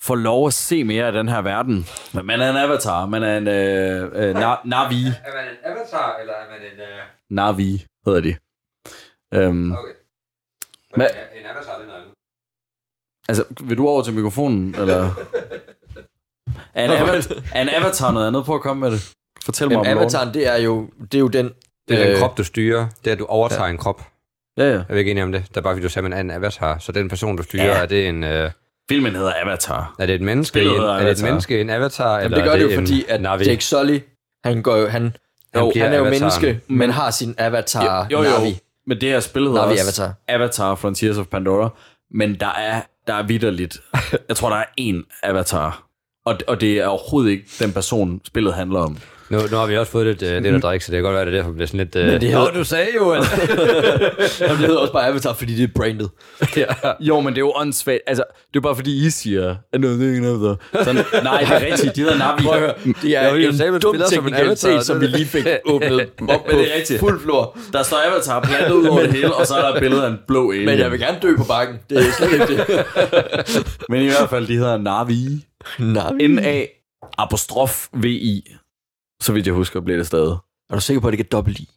får lov at se mere af den her verden. Men man er en avatar, man er en øh, øh, na- Navi. Er man en avatar, eller er man en... Uh... Navi hedder de. Øhm, Okay. Hvad? En avatar, det er noget. Altså, vil du over til mikrofonen, eller? Er en, avatar, er en avatar noget andet? Prøv at komme med det. Fortæl mig Men om Avataren, det er jo, det er jo den... Det er den øh, krop, du styrer. Det er, at du overtager ja. en krop. Ja, ja. Jeg er ikke enig om det. Det er bare, fordi du sagde, at man er en avatar. Så den person, du styrer, Ja. er det en... Øh, Filmen hedder Avatar. er det et menneske? I en, er det et Avatar. menneske i en avatar? Jamen, eller det gør det jo, fordi at Navi? Jake Sully, han, går jo, han, Han jo, han er jo avataren. menneske, men har sin avatar Jo, jo, jo. Navi. Men det her spil hedder Navi også Avatar. Avatar Frontiers of Pandora. Men der er, der er vidderligt. Jeg tror, der er én Avatar. Og, og det er overhovedet ikke den person, spillet handler om. Nu, nu har vi også fået lidt, øh, lidt at drikke, så det kan godt være, at det derfor bliver sådan lidt... Øh, Men det hedder- du sagde jo, at... Jamen, det hedder også bare Avatar, fordi det er brandet. ja. Jo, men det er jo åndssvagt. Altså, det er bare fordi, I siger, at noget, det er ikke noget. Sådan, nej, det er rigtigt. De hedder Navi. Prøv at høre, det er Jo, en man dum spiller som en teknikalitet, som det vi er det. lige fik åbnet op Men det er på rigtigt. fuld flor. Der står Avatar plantet ud over det hele, og så er der et billede af en blå alien. Men jeg vil gerne dø på bakken. Det er slet ikke det. Men i hvert fald, de hedder Navi. Navi. N-A apostrof V-I. Så vidt jeg husker, bliver det stadig. Er du sikker på, at det ikke er dobbelt i?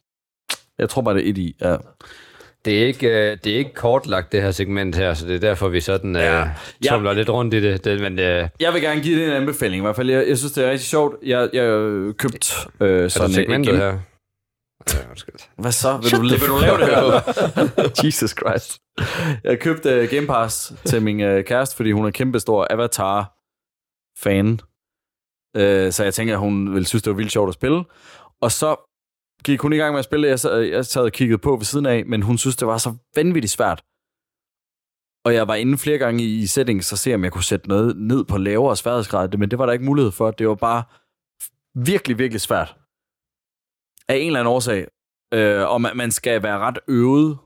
Jeg tror bare, det er et i. Ja. Det er, ikke, øh, det er ikke kortlagt, det her segment her, så det er derfor, vi sådan øh, Ja. tumler lidt rundt i det. det men øh, Jeg vil gerne give det en anbefaling. I hvert fald, jeg, jeg synes, det er rigtig sjovt. Jeg, jeg øh, købte øh, sådan segmentet et- her? Ja, undskyld. Hvad så? Vil du, vil du lave det her? Jesus Christ. Jeg købte uh, Game Pass til min uh, kæreste, fordi hun er kæmpe stor Avatar-fan. Øh, så jeg tænker, at hun ville synes, det var vildt sjovt at spille. Og så gik hun i gang med at spille. Jeg sad, jeg sad og kiggede på ved siden af, men hun synes, det var så vanvittigt svært. og jeg var inde flere gange i settings og se, om jeg kunne sætte noget ned på lavere sværhedsgrad, men det var der ikke mulighed for. Det var bare virkelig, virkelig svært. Af en eller anden årsag. Øh, og man, man skal være ret øvet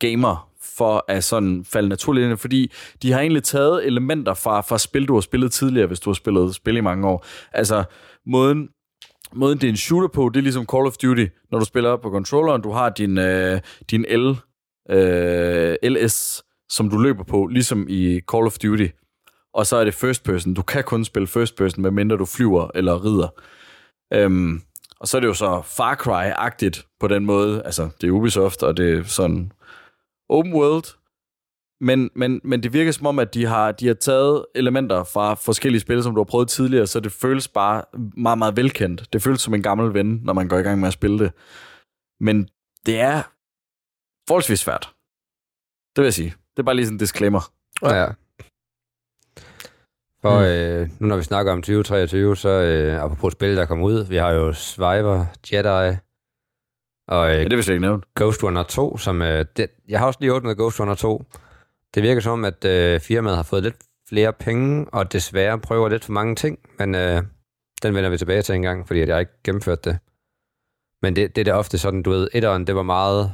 gamer for at sådan falde naturligt ind, fordi de har egentlig taget elementer fra, fra spil, du har spillet tidligere, hvis du har spillet spil i mange år. Altså, måden, måden det er en shooter på, det er ligesom Call of Duty, når du spiller på controlleren, du har din, øh, din L, øh, LS, som du løber på, ligesom i Call of Duty. Og så er det first person. Du kan kun spille first person, medmindre du flyver eller rider. Øhm, og så er det jo så Far Cry-agtigt på den måde. Altså, det er Ubisoft, og det er sådan open world. Men, men, men det virker som om, at de har, de har taget elementer fra forskellige spil, som du har prøvet tidligere, så det føles bare meget, meget velkendt. Det føles som en gammel ven, når man går i gang med at spille det. Men det er forholdsvis svært. Det vil jeg sige. Det er bare lige sådan en disclaimer. Ja. For øh, nu når vi snakker om 2023, så øh, apropos spil, der kommer ud, vi har jo Survivor, Jedi, og øh, Ja, det vil jeg ikke nævne. Ghost Runner 2, som... Øh, det, jeg har også lige åbnet Ghost Runner 2. Det virker som, at øh, firmaet har fået lidt flere penge, og desværre prøver lidt for mange ting, men øh, den vender vi tilbage til en gang, fordi jeg ikke gennemført det. Men det, det er da ofte sådan, du ved, etteren, det var meget...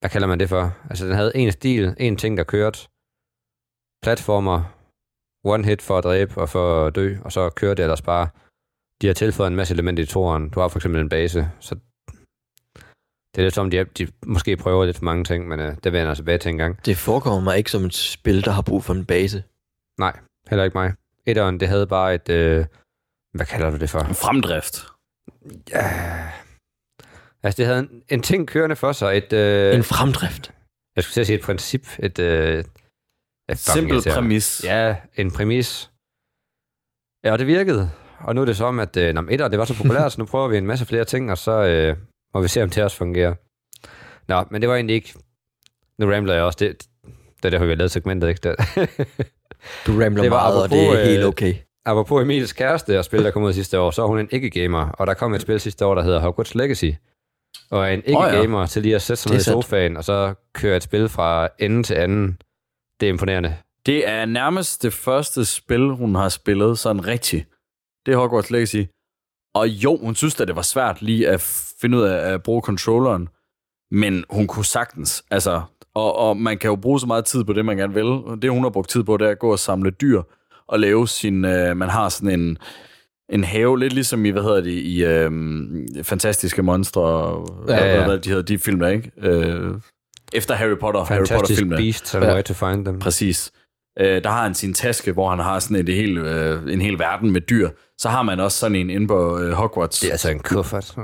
Hvad kalder man det for? Altså, den havde en stil, en ting, der kørte. Platformer, one hit for at dræbe og for at dø, og så kører det ellers bare. De har tilføjet en masse elementer i toren. Du har for eksempel en base, så det er lidt som, de, de måske prøver lidt for mange ting, men øh, det vender jeg tilbage til en gang. Det forekommer mig ikke som et spil, der har brug for en base. Nej, heller ikke mig. Etteren, det havde bare et... Øh, hvad kalder du det for? En fremdrift. Ja... Altså, det havde en, en ting kørende for sig. Et, øh, En fremdrift. jeg skulle til at sige et princip. Et, øh, et Simpel præmis. Ja, en præmis. Ja, og det virkede. Og nu er det som, at øh, når etter, det var så populært, så nu prøver vi en masse flere ting, og så øh, må vi se, om det også fungerer. Nå, men det var egentlig ikke... Nu rambler jeg også. Det, det er derfor, vi har lavet segmentet, ikke? Det, Du rambler Det var meget, og det er apropos, helt øh, okay. Apropos Emils kæreste og spil, der kom ud sidste år, så er hun en ikke-gamer, og der kom et spil sidste år, der hedder Hogwarts Legacy. Og en ikke-gamer til lige at sætte sig ned i sofaen, og så køre et spil fra ende til anden. Det er imponerende. Det er nærmest det første spil, hun har spillet sådan rigtigt. Det er Hogwarts Legacy. Og jo, hun synes at det var svært lige at finde ud af at bruge controlleren. Men hun kunne sagtens. Altså, og, og man kan jo bruge så meget tid på det, man gerne vil. Det, hun har brugt tid på, det er at gå og samle dyr og lave sin... Øh, man har sådan en, en have, lidt ligesom i, hvad hedder det, i øh, Fantastiske Monstre, ja, Ja, ja. hvad de hedder, de film der, ikke? Øh, efter Harry Potter, Harry Fantastic Potter-filmene. Beasts and Ja. Where to Find Them. Præcis. Øh, der har han sin taske, hvor han har sådan et hel, øh, en hel verden med dyr. Så har man også sådan en inde på øh, Hogwarts. Det er altså en kuffert.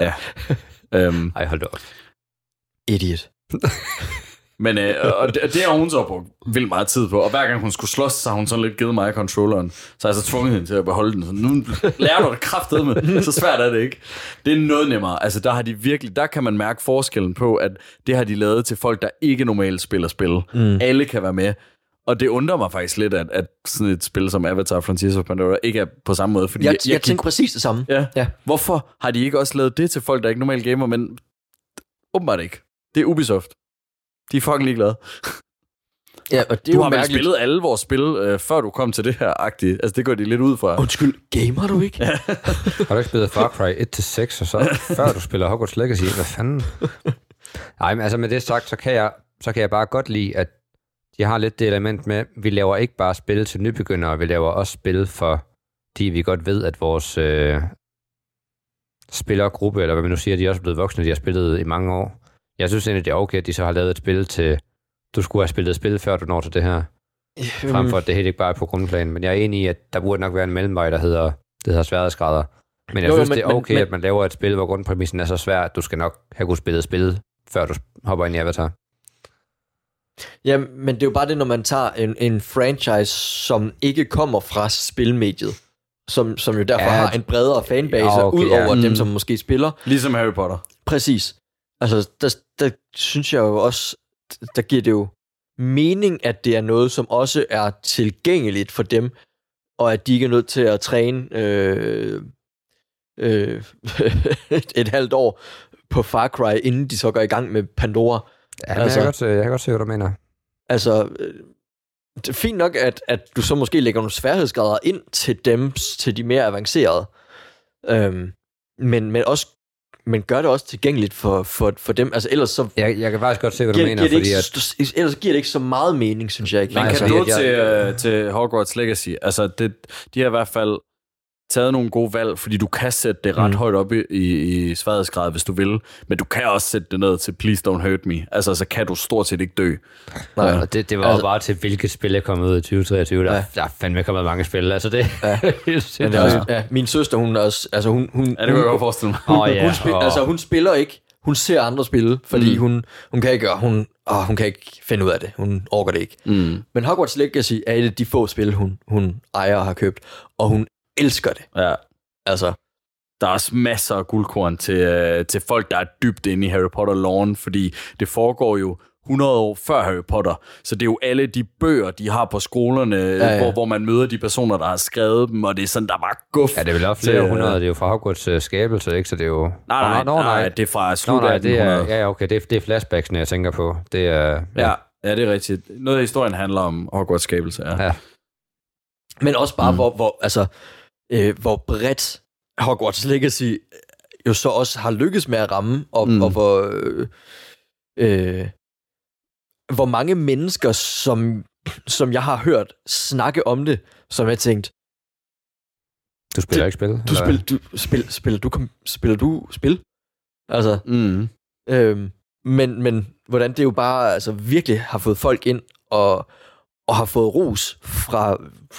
Ja. øhm, Ej, hold op. Idiot. men øh, og det, det har hun så brugt vildt meget tid på. Og hver gang hun skulle slås, så har hun sådan lidt givet mig controlleren. Så har jeg så tvunget hende til at beholde den. Så nu lærer du det kraftet med. Så svært er det ikke. Det er noget nemmere. Altså der har de virkelig, der kan man mærke forskellen på, at det har de lavet til folk, der ikke normalt spiller spil. Mm. Alle kan være med. Og det undrer mig faktisk lidt, at, at sådan et spil som Avatar Frontiers of Pandora ikke er på samme måde. Fordi Jeg, jeg, jeg, jeg tænkte præcis det samme. Ja. Ja. Hvorfor har de ikke også lavet det til folk, der ikke normalt gamer, men åbenbart ikke. Det er Ubisoft. De er fucking ligeglade. Ja, og det er Du har vel mærkeligt. spillet alle vores spil, øh, før du kom til det her agtige. Altså, det går de lidt ud fra. Undskyld, gamer du ikke? Har du ikke spillet Far Cry 1-6, og så før du spiller Hogwarts Legacy? Hvad fanden? Nej, men altså med det sagt, så kan jeg, så kan jeg bare godt lide, at de har lidt det element med, vi laver ikke bare spil til nybegyndere, vi laver også spil for de vi godt ved, at vores øh, spillergruppe, eller hvad man nu siger, de er også blevet voksne, de har spillet i mange år. Jeg synes egentlig, det er okay, at de så har lavet et spil til, du skulle have spillet et spil, før du når til det her, frem for at det helt ikke bare er på grundplanen. Men jeg er enig i, at der burde nok være en mellemvej, der hedder, det hedder sværhedsgrader. Men jeg Jo, synes, men- det er okay, men- at man laver et spil, hvor grundpræmissen er så svær, at du skal nok have kunnet spille et spil, før du hopper ind i Avatar. Ja, men det er jo bare det, når man tager en, en franchise, som ikke kommer fra spilmediet, som, som jo derfor Ja, har en bredere fanbase, Ja, okay, ud over ja. dem, Mm. som måske spiller. Ligesom Harry Potter. Præcis. Altså, der, der synes jeg jo også, der giver det jo mening, at det er noget, som også er tilgængeligt for dem, og at de ikke er nødt til at træne øh, øh, et, et halvt år på Far Cry, inden de så går i gang med Pandora. Ja, men Altså- jeg, kan godt, se- jeg kan godt se, hvad du mener. Altså, øh, det er fint nok, at, at du så måske lægger nogle sværhedsgrader ind til dem, til de mere avancerede. Øhm, men, men, også, men gør det også tilgængeligt for, for, for dem. Altså, ellers så Jeg, jeg kan faktisk godt se, hvad du giver, mener, giver det fordi ikke, at, ellers giver det ikke så meget mening, synes jeg ikke. Man kan altså, gå jeg- til, øh, til Hogwarts Legacy. Altså, det, de har i hvert fald taget nogle gode valg, fordi du kan sætte det ret Mm. højt op i, i, i sværhedsgrad, hvis du vil, men du kan også sætte det ned til Please Don't Hurt Me. Altså, så kan du stort set ikke dø. Nej. og det, det var Altså- bare til, hvilket spil er kommet ud i 2023. Der, Ja. ja. der er fandme kommet mange spil. Altså, det Ja. det er også, ja, min søster, hun er også, altså hun, hun, Ja, det kan jeg godt forestille mig. Åh, ja, hun, spil, og- altså, hun spiller ikke, hun ser andre spille, fordi mm. hun, hun kan ikke, hun, åh, hun kan ikke finde ud af det. Hun orker det ikke. Mm. Men Hogwarts Legacy er et af de få spil, hun, hun ejer og har købt, og hun elsker det. Ja. Altså, Der er også masser af guldkorn til, øh, til folk, der er dybt inde i Harry Potter-loven, fordi det foregår jo 100 år før Harry Potter. Så det er jo alle de bøger, de har på skolerne, ja, ja. ja. Hvor, hvor man møder de personer, der har skrevet dem, og det er sådan, der er bare guf. Ja, det er vel også flere øh, hundrede. Det er jo fra Hogwarts uh, skabelse, ikke? Så det er jo... Nej, nej, Nå, nej, nej, det er fra slut nej, det er, 1800. ja, okay, det er, det er flashbacksene, jeg tænker på. Det er, Ja, ja, det er rigtigt. Noget af historien handler om Hogwarts skabelse, ja. Ja. men også bare. Mm. hvor, hvor, altså, øh, hvor bredt Hogwarts Legacy øh, jo så også har lykkes med at ramme, og, mm. Og hvor, øh, øh, hvor mange mennesker, som, som jeg har hørt snakke om det, som jeg tænkt, Du spiller Det- ikke spil? du spil, du, spil, spiller, du, kom- spiller du spil? Altså, Mm. Øhm, men, men hvordan det jo bare altså, virkelig har fået folk ind og, og har fået ros fra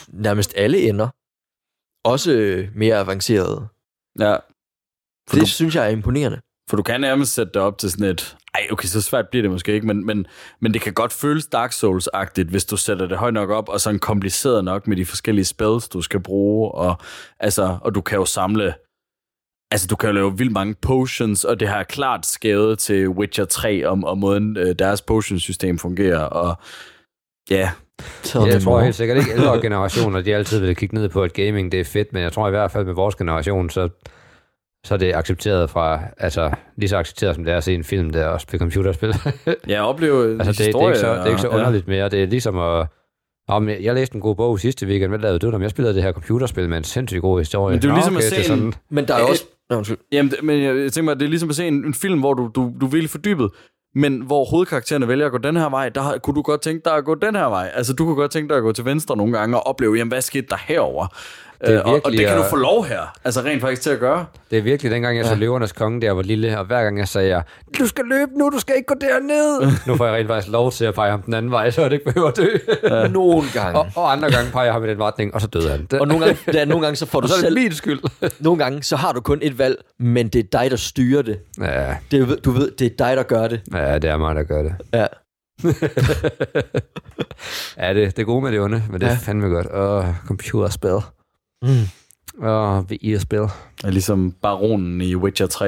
nærmest alle ender. Også øh, mere avancerede. Ja, For det du... synes jeg er imponerende. for du kan nærmest sætte det op til sådan et... Ej, okay, så svært bliver det måske ikke, men, men, men det kan godt føles Dark Souls-agtigt, hvis du sætter det højt nok op, og sådan kompliceret nok med de forskellige spells, du skal bruge, og, altså, og du kan jo samle... Altså, du kan jo lave vildt mange potions, og det har klart skævet til Witcher 3 om, om måden øh, deres potion-system fungerer, og ja, Tell Jeg tror helt sikkert ikke, ældre generationer, de altid vil kigge ned på, at gaming det er fedt, men jeg tror i hvert fald med vores generation, så, så er det accepteret fra, altså lige så accepteret som det er at se en film, der også spille computerspil. jeg oplever altså det, det, er ikke så, det er ikke så underligt mere. Det er ligesom at, om jeg, jeg læste en god bog sidste weekend, hvad lavede du der? Jeg spillede det her computerspil med en sindssygt god historie. Men det er jo Nå, ligesom at okay, se det er en- sådan, Men der er også... Nå, undskyld. Jamen, det- men jeg, jeg tænker mig, det er ligesom at se en, en film, hvor du, du, du er virkelig fordybet, men hvor hovedkaraktererne vælger at gå den her vej, der kunne du godt tænke dig at gå den her vej. Altså, du kunne godt tænke dig at gå til venstre nogle gange og opleve, jamen, hvad skete der herover? Det er Øh, og, og virkelig det kan du få lov her, altså rent faktisk til at gøre. Det er virkelig dengang, jeg så Løvernes Konge, der var lille, og hver gang jeg sagde, du skal løbe nu, du skal ikke gå derned. nu får jeg rent faktisk lov til at pege ham den anden vej, så jeg ikke behøver at dø. Nogle gange. og, og andre gange peger jeg ham i den retning, og så døde han. Det, Og nogle gange, der, nogle gange så får du så er det selv... min skyld. Nogle gange så har du kun et valg, men det er dig, der styrer det. ja, det er- du ved, det er dig, der gør det. ja, det er mig, der gør det. Ja. ja, det, det er gode med det onde, men det er Ja. fandme godt. Og computerspil. Mm. Og VR-spil. Ja, ligesom baronen i Witcher 3.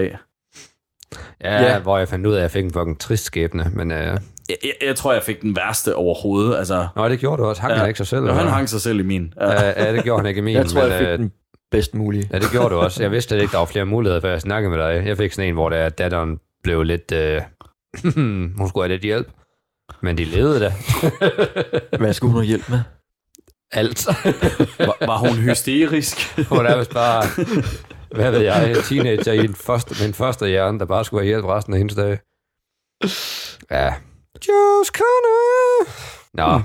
Ja, Ja. hvor jeg fandt ud af, at jeg fik en fucking trist skæbne. Men, øh, Jeg, jeg, jeg tror, jeg fik den værste overhovedet. Altså, nå, det gjorde du også. Hang ja. han ikke sig selv? Jo, han hang sig selv i min. Ja. Ja, det gjorde han ikke i min. Jeg tror, men, jeg fik øh, den bedst mulige. Ja, det gjorde du også. Jeg vidste slet ikke, der var flere muligheder, før jeg snakkede med dig. Jeg fik sådan en, hvor der datteren blev lidt... Øh, hun skulle have lidt hjælp. Men de levede da. Hvad skulle hun have hjælp med? Alt. Var, var hun hysterisk? Hun er vist bare... Hvad ved jeg? En teenager i en første, med en første hjerne, der bare skulle have hjælp resten af hendes dag. Ja. Joe's Corner. Nå.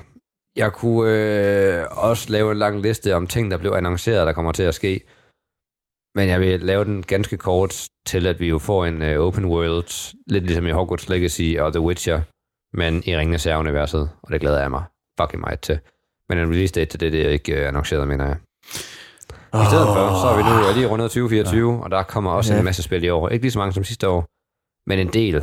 Jeg kunne øh, også lave en lang liste om ting, der blev annonceret, der kommer til at ske. Men jeg vil lave den ganske kort til, at vi jo får en uh, open world, lidt ligesom i Hogwarts Legacy og The Witcher, men i Ringenes Herre-universet, og det glæder jeg mig fucking meget til. Men en release date til det, det er ikke uh, annonceret, mener jeg. I stedet for, så er vi nu lige rundet 2024, ja. og der kommer også ja. En masse spil i år. Ikke lige så mange som sidste år, men en del.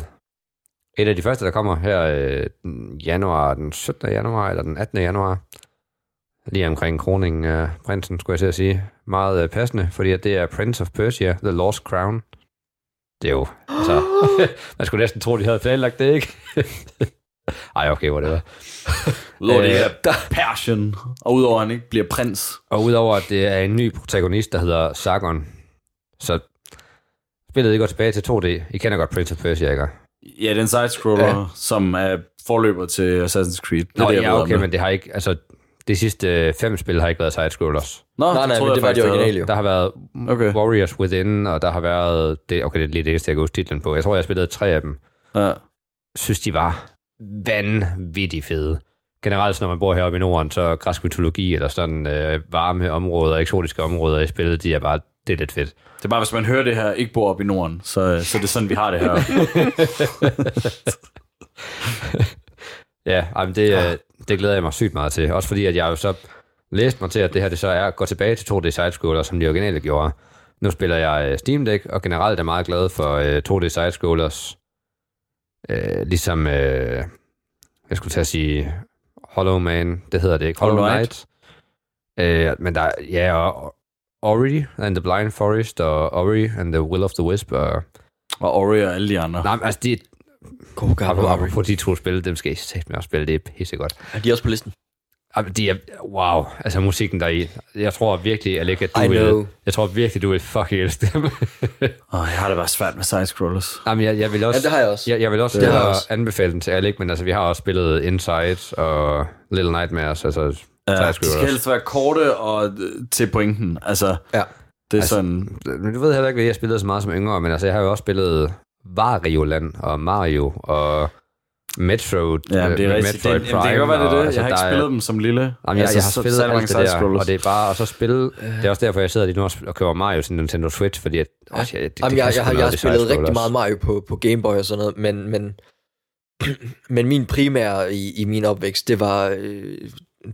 Et af de første, der kommer her øh, den januar, den 17. januar eller den 18. januar, lige omkring kroningen af prinsen, skulle jeg til at sige. Meget øh, passende, fordi at det er Prince of Persia, The Lost Crown. Det er jo, altså, man skulle næsten tro, de havde planlagt det, ikke? Ej, okay, whatever. Udover det Øh, her passion, og udover at han ikke bliver prins. Og udover at det er en ny protagonist, der hedder Sargon, så spillet I går tilbage til 2D. I kender godt Prince of Persia, ikke? Ja, den side-scroller, Ja. som er forløber til Assassin's Creed. Det er Nå, det, ja, okay, det. men det har ikke, altså, de sidste øh, fem spil har ikke været side-scrollers. Nå, Nej, nej, men det var de originale jo. Der har været Okay. Warriors Within, og der har været, det, okay, det er lige det eneste, jeg kan huske titlen på. Jeg tror, jeg spillede tre af dem. Ja. synes, de var vanvittigt fede. Generelt, når man bor heroppe i Norden, så græsk mytologi eller sådan øh, varme områder, eksotiske områder i spillet, de er bare, det er lidt fedt. Det er bare, hvis man hører det her, ikke bor op i Norden, så, så det er sådan, vi har det her. Ja, jamen det, øh, det glæder jeg mig sygt meget til. Også fordi, at jeg jo så læste mig til, at det her det så er gå tilbage til 2D sidescroller, som de originale gjorde. Nu spiller jeg øh, Steam Deck, og generelt er meget glad for øh, 2D sidescrollers. Øh, ligesom, øh, jeg skulle til at sige Hollow Man, det hedder det ikke. Hollow Hollow Knight. Knight. Øh, men der, ja, og Ori and the Blind Forest, og Ori and the Will of the Wisp, og... Og Ori og alle de andre. Nej, men altså, de, God gamle Ori. på de to spil, dem skal I sætte med at spille, det er pissegodt. Er de også på listen? Jamen, de er, wow, altså musikken der i. Jeg tror virkelig, Alec, at du I vil, jeg tror virkelig, du vil fucking elske dem. Oh, jeg har det bare svært med side-scrollers. Jamen, jeg, jeg vil også, Ja, det har jeg også. Jeg, jeg vil også Det har jeg også. anbefale den til Alec, men altså, vi har også spillet Inside og Little Nightmares, altså Ja, de side-scrollers. skal helst være korte og øh, til pointen. Altså, Ja. det er Altså, sådan... Men du ved heller ikke, hvad jeg spillede så meget som yngre, men altså, jeg har jo også spillet Wario Land og Mario og Metro, Ja, det er rigtigt. Metroid Det, jamen, det kan godt være, det er det. altså, Jeg har ikke der er- spillet dem som lille. Jamen, jeg, altså, jeg har spillet så alt det der, og det er bare, og så spille, det er også derfor, jeg sidder lige nu og køber Mario til Nintendo Switch, fordi at, også, ja, det, det Jamen, kan jeg, jeg, har, jeg har det spillet rigtig meget Mario på, på Game Boy og sådan noget, men, men, men min primære i, i min opvækst, det var, øh,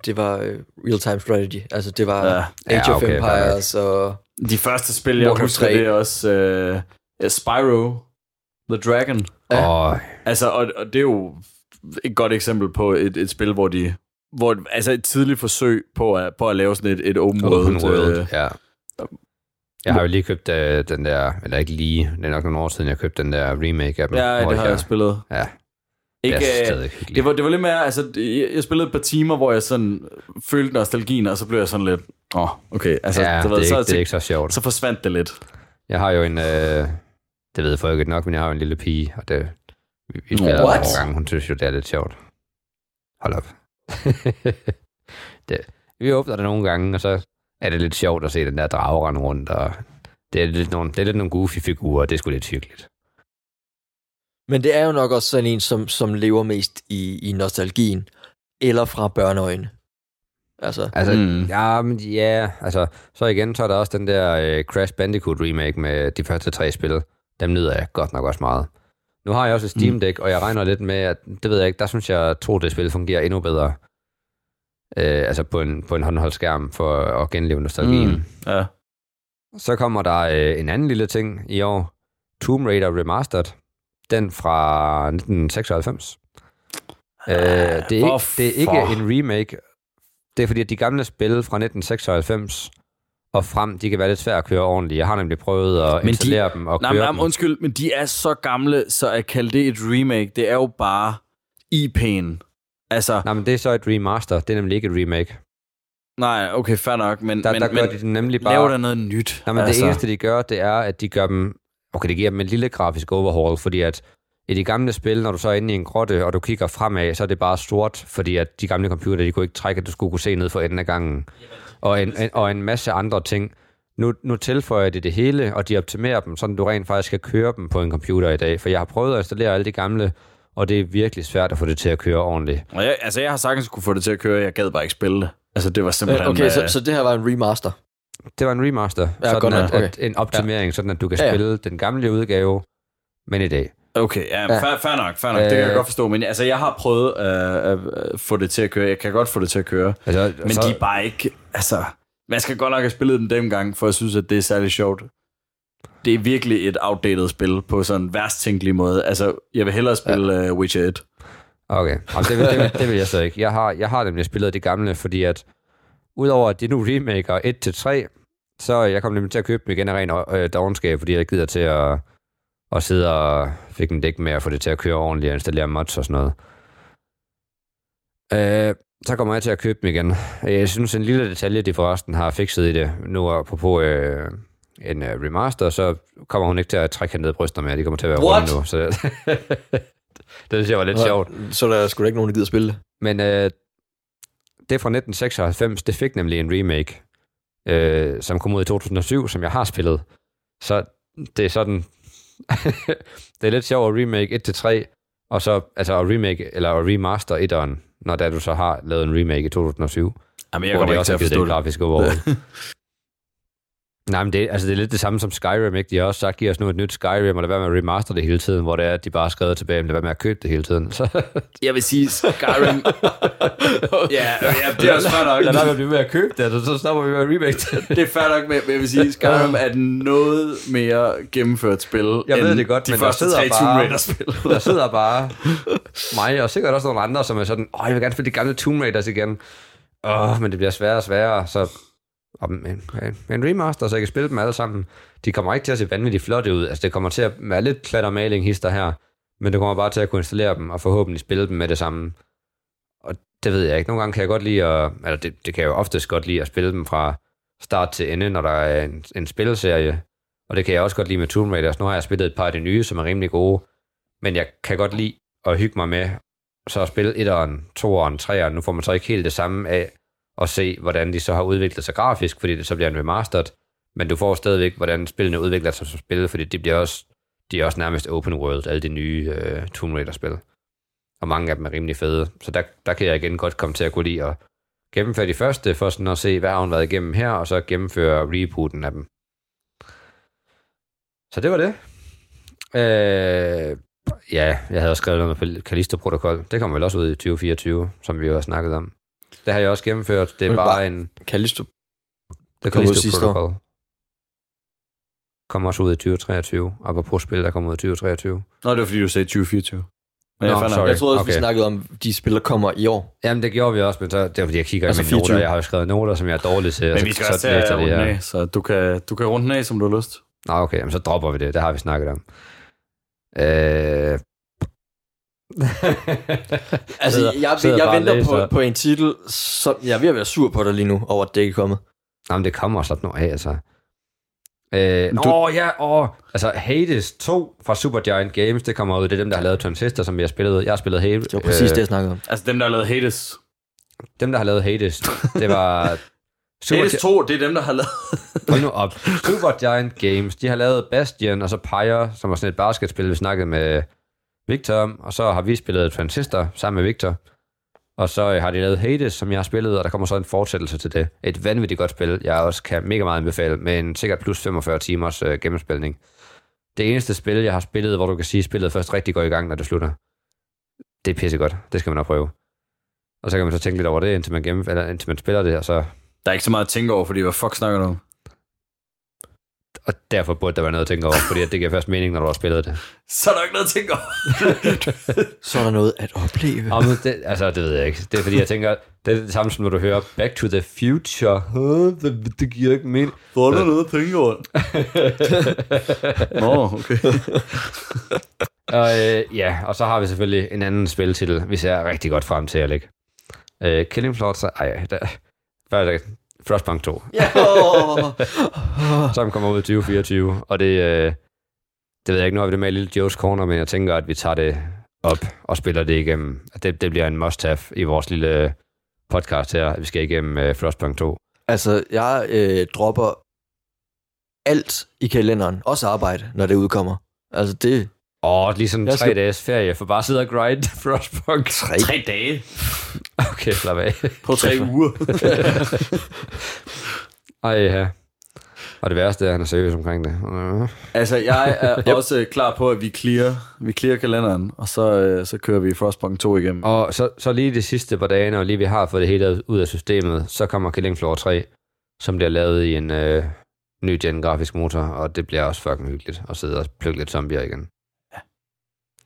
det var øh, real-time strategy. Altså, det var Ja. ja. Age Ja, of okay, Empires og... De første spil, jeg husker, 3. det er også uh, Spyro the Dragon. Ja. Og, Altså, og, og det er jo et godt eksempel på et, et spil, hvor de hvor, altså et tidligt forsøg på at, på at lave sådan et, et open world. Open World, øh, ja. Jeg har jo lige købt øh, den der, eller ikke lige, det er nok nogle år siden, jeg købte den der remake af dem. Ja, det har jeg, jeg spillet. Ja, Ikke, det er øh, hyggeligt. det, var, det var lidt mere, altså, jeg, jeg spillede et par timer, hvor jeg sådan følte nostalgien, og så blev jeg sådan lidt, åh, oh, okay, altså, ja, du ved, det, er så, ikke, det er ikke så sjovt. så forsvandt det lidt. Jeg har jo en, øh, det ved folk ikke nok, men jeg har jo en lille pige, og det, vi, vi spiller What? nogle gange, hun synes jo, det er lidt sjovt. Hold op. det, vi åbner det nogle gange, og så er det lidt sjovt at se den der drage rende rundt, og det er lidt nogle, det er lidt nogle goofy figurer, og det er sgu lidt hyggeligt. Men det er jo nok også sådan en, som, som lever mest i, i nostalgien, eller fra børneøjne. Altså, Altså, Mm. mm. ja, men ja, altså, så igen, så er der også den der øh, Crash Bandicoot remake med de første tre spil. Dem nyder jeg godt nok også meget. Nu har jeg også et Steam Deck, og jeg regner lidt med, at det ved jeg ikke, der synes jeg, at 2D-spil fungerer endnu bedre. Øh, altså på en, på en håndholdt skærm for at genleve nostalgien. Mm. Ja. Så kommer der øh, en anden lille ting i år. Tomb Raider Remastered. Den fra 1996. Øh, det, er ikke, det er ikke en remake. Det er fordi, at de gamle spil fra 1996 og frem, de kan være lidt svære at køre ordentligt. Jeg har nemlig prøvet at Men de- installere dem og Nej, køre men, dem. nej, undskyld, men de er så gamle, så at kalde det et remake, det er jo bare IP'en. Altså, Nej, men det er så et remaster. Det er nemlig ikke et remake. nej, okay, fair nok, men, Der, men, der gør men de den nemlig bare... laver der noget nyt. Nej, men altså. det eneste, de gør, det er, at de gør dem... Okay, det giver dem en lille grafisk overhaul, fordi at i de gamle spil, når du så er inde i en grotte, og du kigger fremad, så er det bare stort, fordi at de gamle computer, de kunne ikke trække, at du skulle kunne se ned for enden af gangen. Og en, en, og en masse andre ting. Nu, nu tilføjer de det hele, og de optimerer dem, så du rent faktisk kan køre dem på en computer i dag. For jeg har prøvet at installere alle de gamle, og det er virkelig svært at få det til at køre ordentligt. Og jeg, altså, jeg har sagtens kunne få det til at køre, jeg gad bare ikke spille det. Altså, det var simpelthen... okay, så, øh, så det her var en remaster. Det var en remaster, Ja, sådan godt at, okay. at, en optimering, sådan at du kan Ja, ja. spille den gamle udgave, men i dag. Okay, ja, Ja. Fair, fair nok, fair nok. Det kan jeg Øh. godt forstå. Men altså, jeg har prøvet øh, at øh, få det til at køre. Jeg kan godt få det til at køre. Altså, Men så... de er bare ikke... Altså, man skal godt nok have spillet den dengang, for at synes, at det er særlig sjovt. Det er virkelig et outdated spil på sådan en værst tænkelig måde. Altså, jeg vil hellere spille ja. uh, Witcher 1. Okay, Jamen, det, vil, det, vil, det vil jeg så ikke. Jeg har, jeg har nemlig spillet de gamle, fordi at udover at de nu remaker 1-3, så jeg kom nemlig til at købe dem igen af ren øh, dogenskab, fordi jeg gider til at, at sidde og fik en dæk med at få det til at køre ordentligt og installere mods og sådan noget. Øh, så kommer jeg til at købe dem igen. Jeg synes, en lille detalje, de forresten har fikset i det, nu apropos øh, en uh, remaster, så kommer hun ikke til at trække i brysterne mere. De kommer til at være runde nu. Så det synes jeg var lidt sjovt. Så er der sgu da ikke nogen, der gider spille det. Men øh, det fra 1996, det fik nemlig en remake, øh, som kom ud i 2007, som jeg har spillet. Så det er sådan... det er lidt sjovt at remake 1-3, og så altså at remake, eller at remaster 1'eren, når da du så har lavet en remake i 2007. Jamen, jeg kommer ikke til at forstå det. grafiske. Nej, men det, altså det er lidt det samme som Skyrim, ikke? De har også sagt, giv os nu et nyt Skyrim, og lad være med at remaster det hele tiden, hvor det er, at de bare har skrevet tilbage, men lad være med at købe det hele tiden. Så Jeg vil sige, Skyrim... ja, ja, det er også fair nok. lad være med at blive ved at købe det, og så stopper vi med at remake det. Det er fair nok, men jeg vil sige, Skyrim er et noget mere gennemført spil, Jeg ved det godt, de men der første sidder tre bare- Raider-spil. Der sidder bare mig, og sikkert også nogle andre, som er sådan, åh, jeg vil gerne spille de gamle Tomb Raiders igen. Åh, men det bliver sværere og sværere, så og en, en remaster, så jeg kan spille dem alle sammen. De kommer ikke til at se vanvittigt flotte ud. Altså, det kommer til at være lidt klattermaling hister her, men du kommer bare til at kunne installere dem, og forhåbentlig spille dem med det samme. Og det ved jeg ikke. Nogle gange kan jeg godt lide at, eller det, det kan jeg jo oftest godt lide at spille dem fra start til ende, når der er en, en spilleserie. Og det kan jeg også godt lide med Tomb Raiders. Altså, nu har jeg spillet et par af de nye, som er rimelig gode. Men jeg kan godt lide at hygge mig med så at spille etteren, toeren, treeren. Nu får man så ikke helt det samme af og se, hvordan de så har udviklet sig grafisk, fordi det så bliver en remastered. Men du får stadigvæk, hvordan spillene udvikler sig som spil, fordi det bliver også, de er også nærmest open world, alle de nye øh, Tomb Raider-spil. Og mange af dem er rimelig fede. Så der, der kan jeg igen godt komme til at gå lide at gennemføre de første, for sådan at se, hvad har hun været igennem her, og så gennemføre rebooten af dem. Så det var det. Øh, ja, jeg havde også skrevet noget med Callisto-protokol. Det kommer vel også ud i 2024, som vi jo har snakket om. Det har jeg også gennemført. Det er bare bare- en... Callisto. Det kom ud sidste år. Protocol. Kommer også ud i 2023. Apropos spil, der kommer ud i 2023. Nå, det var fordi, du sagde 2024. Men Nå, jeg fandt sorry. Jeg troede også, Okay. vi snakkede om, de spiller kommer i år. Jamen, det gjorde vi også, men så, det er fordi, jeg kigger Altså i mine 24. noter. Jeg har jo skrevet noter, som jeg er dårlig til. Men så- vi skal så også til at runde af, så du kan, du kan runde den af, som du har lyst. Nå, okay, jamen, så dropper vi det. Det har vi snakket om. Øh... Altså, Sidder- jeg, sidder jeg, jeg venter læser. på, på en titel, som jeg er ved at være sur på dig lige nu, over at det ikke er kommet. Jamen, det kommer slap nu af, altså. Øh, Du-. Åh, ja, åh. Altså, Hades 2 fra Supergiant Games, det kommer ud. Det er dem, der har lavet Transistor, som vi har spillet. Jeg har spillet Hades. Det var præcis øh, det, jeg snakkede om. Altså dem, der har lavet Hades. Dem, der har lavet Hades, det var... Super... Hades 2, det er dem, der har lavet... Hold nu op. Supergiant Games, de har lavet Bastion og så Pyre, som var sådan et basketspil, vi snakkede med Victor om, og så har vi spillet Transistor sammen med Victor. Og så øh, har de lavet Hades, som jeg har spillet, og der kommer så en fortsættelse til det. Et vanvittigt godt spil, jeg også kan mega meget anbefale, med en sikkert plus 45 timers øh, gennemspilning. Det eneste spil, jeg har spillet, hvor du kan sige, at spillet først rigtig går i gang, når det slutter. Det er pissegodt. Det skal man nok prøve. Og så kan man så tænke lidt over det, indtil man, gennem, eller indtil man spiller det, og så Der er ikke så meget at tænke over, fordi hvad fuck snakker du om? Og derfor burde der være noget at tænke over, fordi at det giver først mening, når du har spillet det. Så er der ikke noget at tænke over. Så er der noget at opleve. Og men det, altså, det ved jeg ikke. Det er fordi, jeg tænker, det er det samme som når du hører Back to the Future. Huh, det, det giver ikke mening. Hvor er der noget at tænke over? Nå, okay. Og, øh, ja, og så har vi selvfølgelig en anden spiltitel, vi ser rigtig godt frem til, Alec. Øh, Killing Floor 3, ej, der, hvad er det? Frostpunk 2, Ja, som kommer ud i 2024, og det, øh, det ved jeg ikke, nu har vi det med i lille Joe's Corner, men jeg tænker, at vi tager det op og spiller det igennem. Det, det bliver en must-have i vores lille podcast her, at vi skal igennem øh, Frostpunk 2. altså, jeg øh, dropper alt i kalenderen. Også arbejde, når det udkommer. Altså, det... Åh, lige sådan Jeg tre skal- dages ferie, for bare at sidde og grind Frostpunk. Tre. Tre dage Okay, slap af. på tre uger. Ej, ja. Og det værste er, at han er seriøs omkring det. Øh. altså, jeg er yep. også klar på, at vi clear, vi clear kalenderen, og så, øh, så kører vi Frostpunk 2 igennem. Og så, så lige de sidste par dage, når lige vi har fået det hele ud af systemet, så kommer Killing Floor 3, som bliver lavet i en øh, ny gen grafisk motor, og det bliver også fucking hyggeligt at sidde og plukke lidt zombier igen.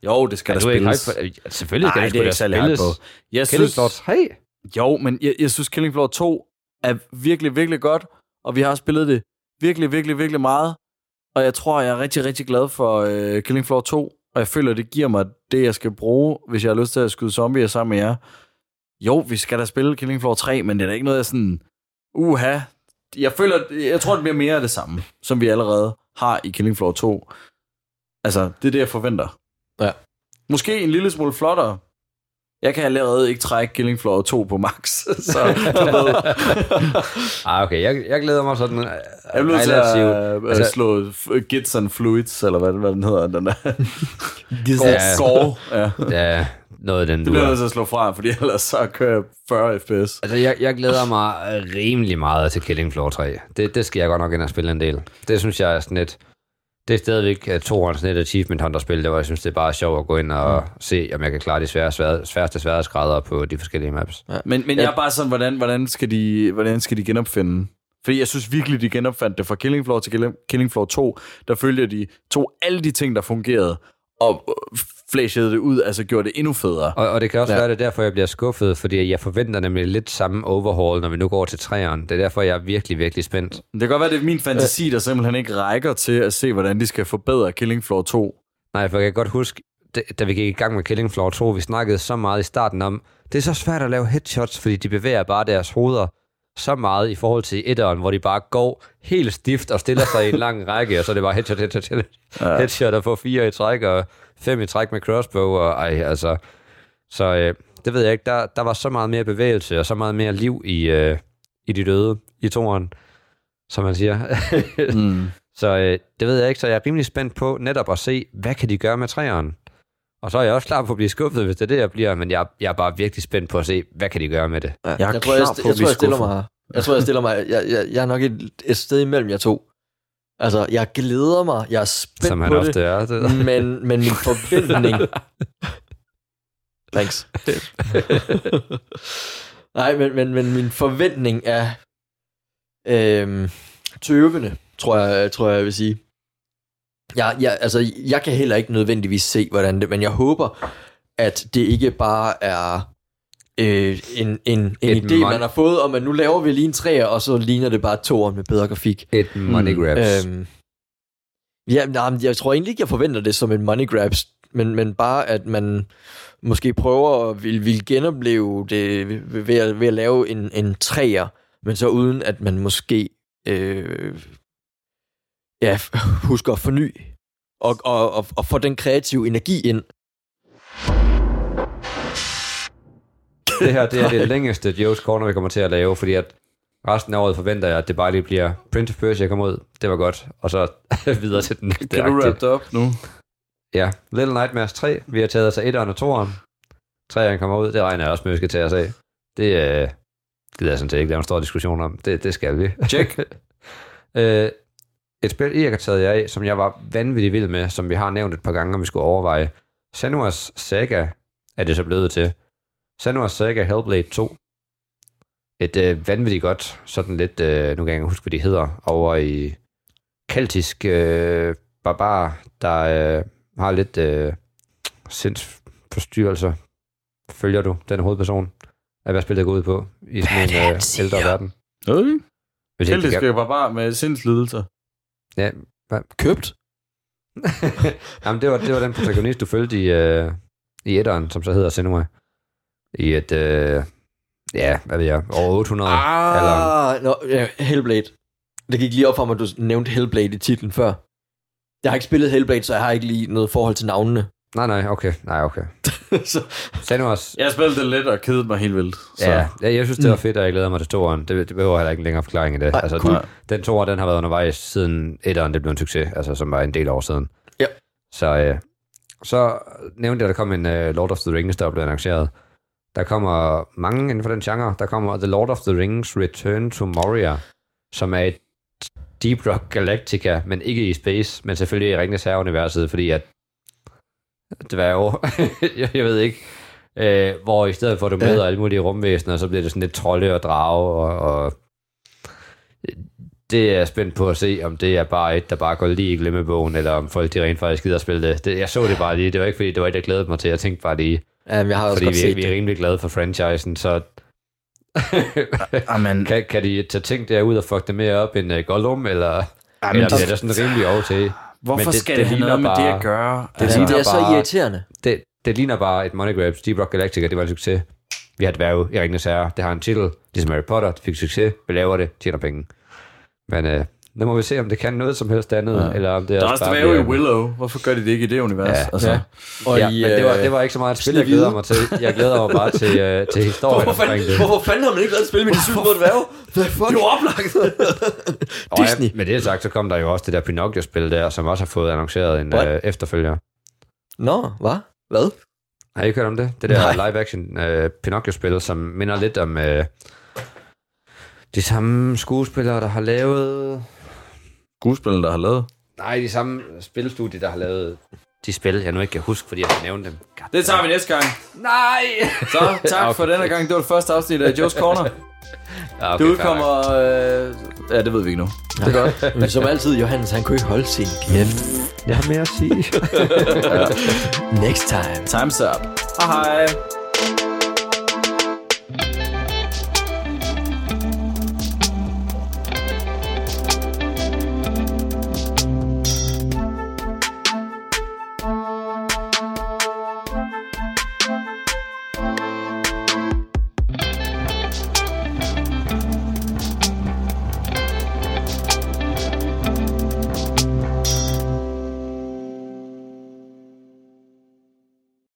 Jo, det skal Er der du ikke spilles. for, selvfølgelig skal Nej, det, det er ikke særlig spilles. på. Jeg Killing synes, Floor 3? Jo, men jeg, jeg synes, Killing Floor 2 er virkelig, virkelig godt, og vi har spillet det virkelig, virkelig, virkelig meget. Og jeg tror, jeg er rigtig, rigtig glad for øh, Killing Floor 2, og jeg føler, det giver mig det, jeg skal bruge, hvis jeg har lyst til at skyde zombier sammen med jer. Jo, vi skal da spille Killing Floor 3, men det er da ikke noget, jeg sådan, uha, jeg føler, jeg tror, det bliver mere af det samme, som vi allerede har i Killing Floor 2. Altså, det er det, jeg forventer. Ja. Måske en lille smule flottere. Jeg kan allerede ikke trække Killing Floor 2 på max, så Ah, okay, jeg, jeg glæder mig sådan uh, jeg bliver til at uh, altså- slå Gits and Fluids, eller hvad, hvad den hedder, den der. Ja. Gore. Ja. Ja, noget af den Det du bliver jeg nødt til at slå fra, fordi ellers så kører jeg 40 fps. Altså, jeg, jeg glæder mig rimelig meget til Killing Floor 3. Det, det skal jeg godt nok ind og spille en del. Det synes jeg er sådan et... Det er stadigvæk uh, to sådan et achievement hunter-spil, der hvor jeg synes, det er bare sjovt at gå ind og mm. se, om jeg kan klare de svære, svære, sværeste sværhedsgrader på de forskellige maps. Men, men jeg er bare sådan, hvordan, hvordan, skal de, hvordan skal de genopfinde? Fordi jeg synes virkelig, de genopfandt det fra Killing Floor til Killing- Killing Floor 2. Der følger de to alle de ting, der fungerede, og øh, flashede det ud, altså gjorde det endnu federe. Og, og det kan også Ja. være, det er derfor, jeg bliver skuffet, fordi jeg forventer nemlig lidt samme overhaul, når vi nu går til træeren. Det er derfor, jeg er virkelig, virkelig spændt. Det kan godt være, det er min fantasi, der simpelthen ikke rækker til at se, hvordan de skal forbedre Killing Floor 2. Nej, for jeg kan godt huske, da- vi gik i gang med Killing Floor 2, vi snakkede så meget i starten om, det er så svært at lave headshots, fordi de bevæger bare deres hoveder så meget i forhold til etteren, hvor de bare går helt stift og stiller sig i en lang række, og så er det bare headshot, headshot, headshot, ja. headshot og få fire i træk, og fem i træk med crossbow, og ej, altså... Så øh, det ved jeg ikke, der, der var så meget mere bevægelse, og så meget mere liv i, øh, i de døde, i toren, som man siger. Mm. Så øh, det ved jeg ikke, så jeg er rimelig spændt på netop at se, hvad kan de gøre med træeren? Og så er jeg også klar på at blive skuffet, hvis det er det, jeg bliver, men jeg, jeg er bare virkelig spændt på at se, hvad kan de gøre med det? Ja, Jeg er jeg, tror, jeg, jeg, at tror, jeg stiller mig Jeg tror, jeg stiller mig... Jeg, jeg, jeg er nok et, et sted imellem jer to. Altså, jeg glæder mig. Jeg er spændt som han på ofte det. er. Det. Men, men min forventning... Thanks. Nej, men, men, men min forventning er øhm, tøvende, tror jeg, tror jeg, jeg vil sige. Jeg, jeg, altså, jeg kan heller ikke nødvendigvis se, hvordan det, men jeg håber, at det ikke bare er øh, en, en, en Et idé, mon- man har fået, om at nu laver vi lige en træer, og så ligner det bare toeren med bedre grafik. Et money grabs. Øhm, ja, nej, men jeg tror egentlig ikke, jeg forventer det som en money grabs, men, men bare at man måske prøver at vil, vil genopleve det ved, ved, at, ved at lave en, en træer, men så uden at man måske øh, ja, husker at forny og, og, og, og få den kreative energi ind. Det her det er det længste Joe's Corner, vi kommer til at lave, fordi at resten af året forventer jeg, at det bare lige bliver Prince of Persia kommer ud. Det var godt. Og så videre til den næste. Kan du wrap det op nu? Ja, Little Nightmares 3. Vi har taget os af 1'eren og 2'eren. 3'eren kommer ud. Det regner jeg også med, at vi skal tage os af. Det øh, gider jeg sådan set ikke lave en stor diskussion om. Det, det skal vi. Check. øh, et spil, I har taget jer af, som jeg var vanvittig vild med, som vi har nævnt et par gange, om vi skulle overveje. Senua's Saga er det så blevet til. Senua's Saga Hellblade 2. Et øh, vanvittigt godt, sådan lidt, øh, nu kan jeg ikke huske, hvad de hedder, over i keltisk øh, barbar, der øh, har lidt øh, sindsforstyrrelser. Følger du den hovedperson af, hvad spillet går ud på i sådan en øh, ældre verden? Det Keltiske bare med sindslidelser. Ja, Købt? Jamen, det var, det var den protagonist, du følte i, øh, i etteren, som så hedder Senua. I et, øh, ja, hvad ved jeg, over 800. Eller, Ah, nå, ja, Hellblade. Det gik lige op for mig, at du nævnte Hellblade i titlen før. Jeg har ikke spillet Hellblade, så jeg har ikke lige noget forhold til navnene. nej, nej, okay, nej, okay. så, Senuas, Jeg spillede det lidt og kedede mig helt vildt. Så. ja, ja, jeg synes, det var fedt, og jeg glæder mig til toeren. Det, det behøver heller ikke en længere forklaring i det. Nej, altså, cool. den, den toer, den har været undervejs siden etteren, det blev en succes, altså som var en del år siden. Ja. Så, øh, så nævnte jeg, at der kom en uh, Lord of the Rings, der blev annonceret. Der kommer mange inden for den genre. Der kommer The Lord of the Rings Return to Moria, som er et Deep Rock Galactica, men ikke i space, men selvfølgelig i Ringens Herre-universet, fordi at det var jo, jeg, ved ikke, øh, hvor i stedet for, at du Ja. møder alle mulige rumvæsener, så bliver det sådan lidt trolde og drage, og, og det er jeg spændt på at se, om det er bare et, der bare går lige i glemmebogen, eller om folk de rent faktisk gider at spille det. det. Jeg så det bare lige, det var ikke fordi, det var et, jeg glædede mig til, jeg tænkte bare lige, ja, jeg har også fordi godt vi, set vi er det. rimelig glade for franchisen, så Amen. kan, kan de tage ting derud og fuck det mere op end uh, Gollum, eller, Amen, eller det- bliver det sådan rimelig over til? Hvorfor Men det- skal det det, have noget med bare- det at gøre? Det Altså, det er så bare- irriterende. Det, det ligner bare et money grab. Deep Rock Galactica, det var en succes. Vi har dværge i Ringens Herre. Det har en titel, ligesom Harry Potter. Det fik succes. Vi laver det, tjener penge. Men øh, nu må vi se, om det kan noget som helst andet, Ja. eller om det Der er også bare dvæve i bliver- Willow. Hvorfor gør de det ikke i det univers? Ja. altså, Ja. Og Ja, i, men det var, øh, det var ikke så meget et spil, jeg glæder mig til. Jeg glæder mig bare til, øh, til historien Hvorfor omkring fanden, det. hvorfor fanden har man ikke lavet et spil med de syv små dværge? Hvad fuck? Det var oplagt. Og Disney. Ja, med det sagt, så kom der jo også det der Pinocchio-spil der, som også har fået annonceret en What? øh, efterfølger. Nå, hvad? Hvad? Har I ikke hørt om det? Det der live-action øh, Pinocchio-spil, som minder lidt om øh, de samme skuespillere, der har lavet... Skuespillere, der har lavet. Nej, de samme spilstudie, der har lavet de spil, jeg nu ikke kan huske, fordi jeg har nævnt dem. God. Det tager vi næste gang. Nej! Så tak for denne gang. Det var det første afsnit af Joe's Corner. Ja, Det udkommer... Øh... Ja, det ved vi ikke nu. Det er godt. Men som altid, Johannes, han kunne ikke holde sin kæft. Jeg har mere at sige. Next time. Time's up. Hej hej.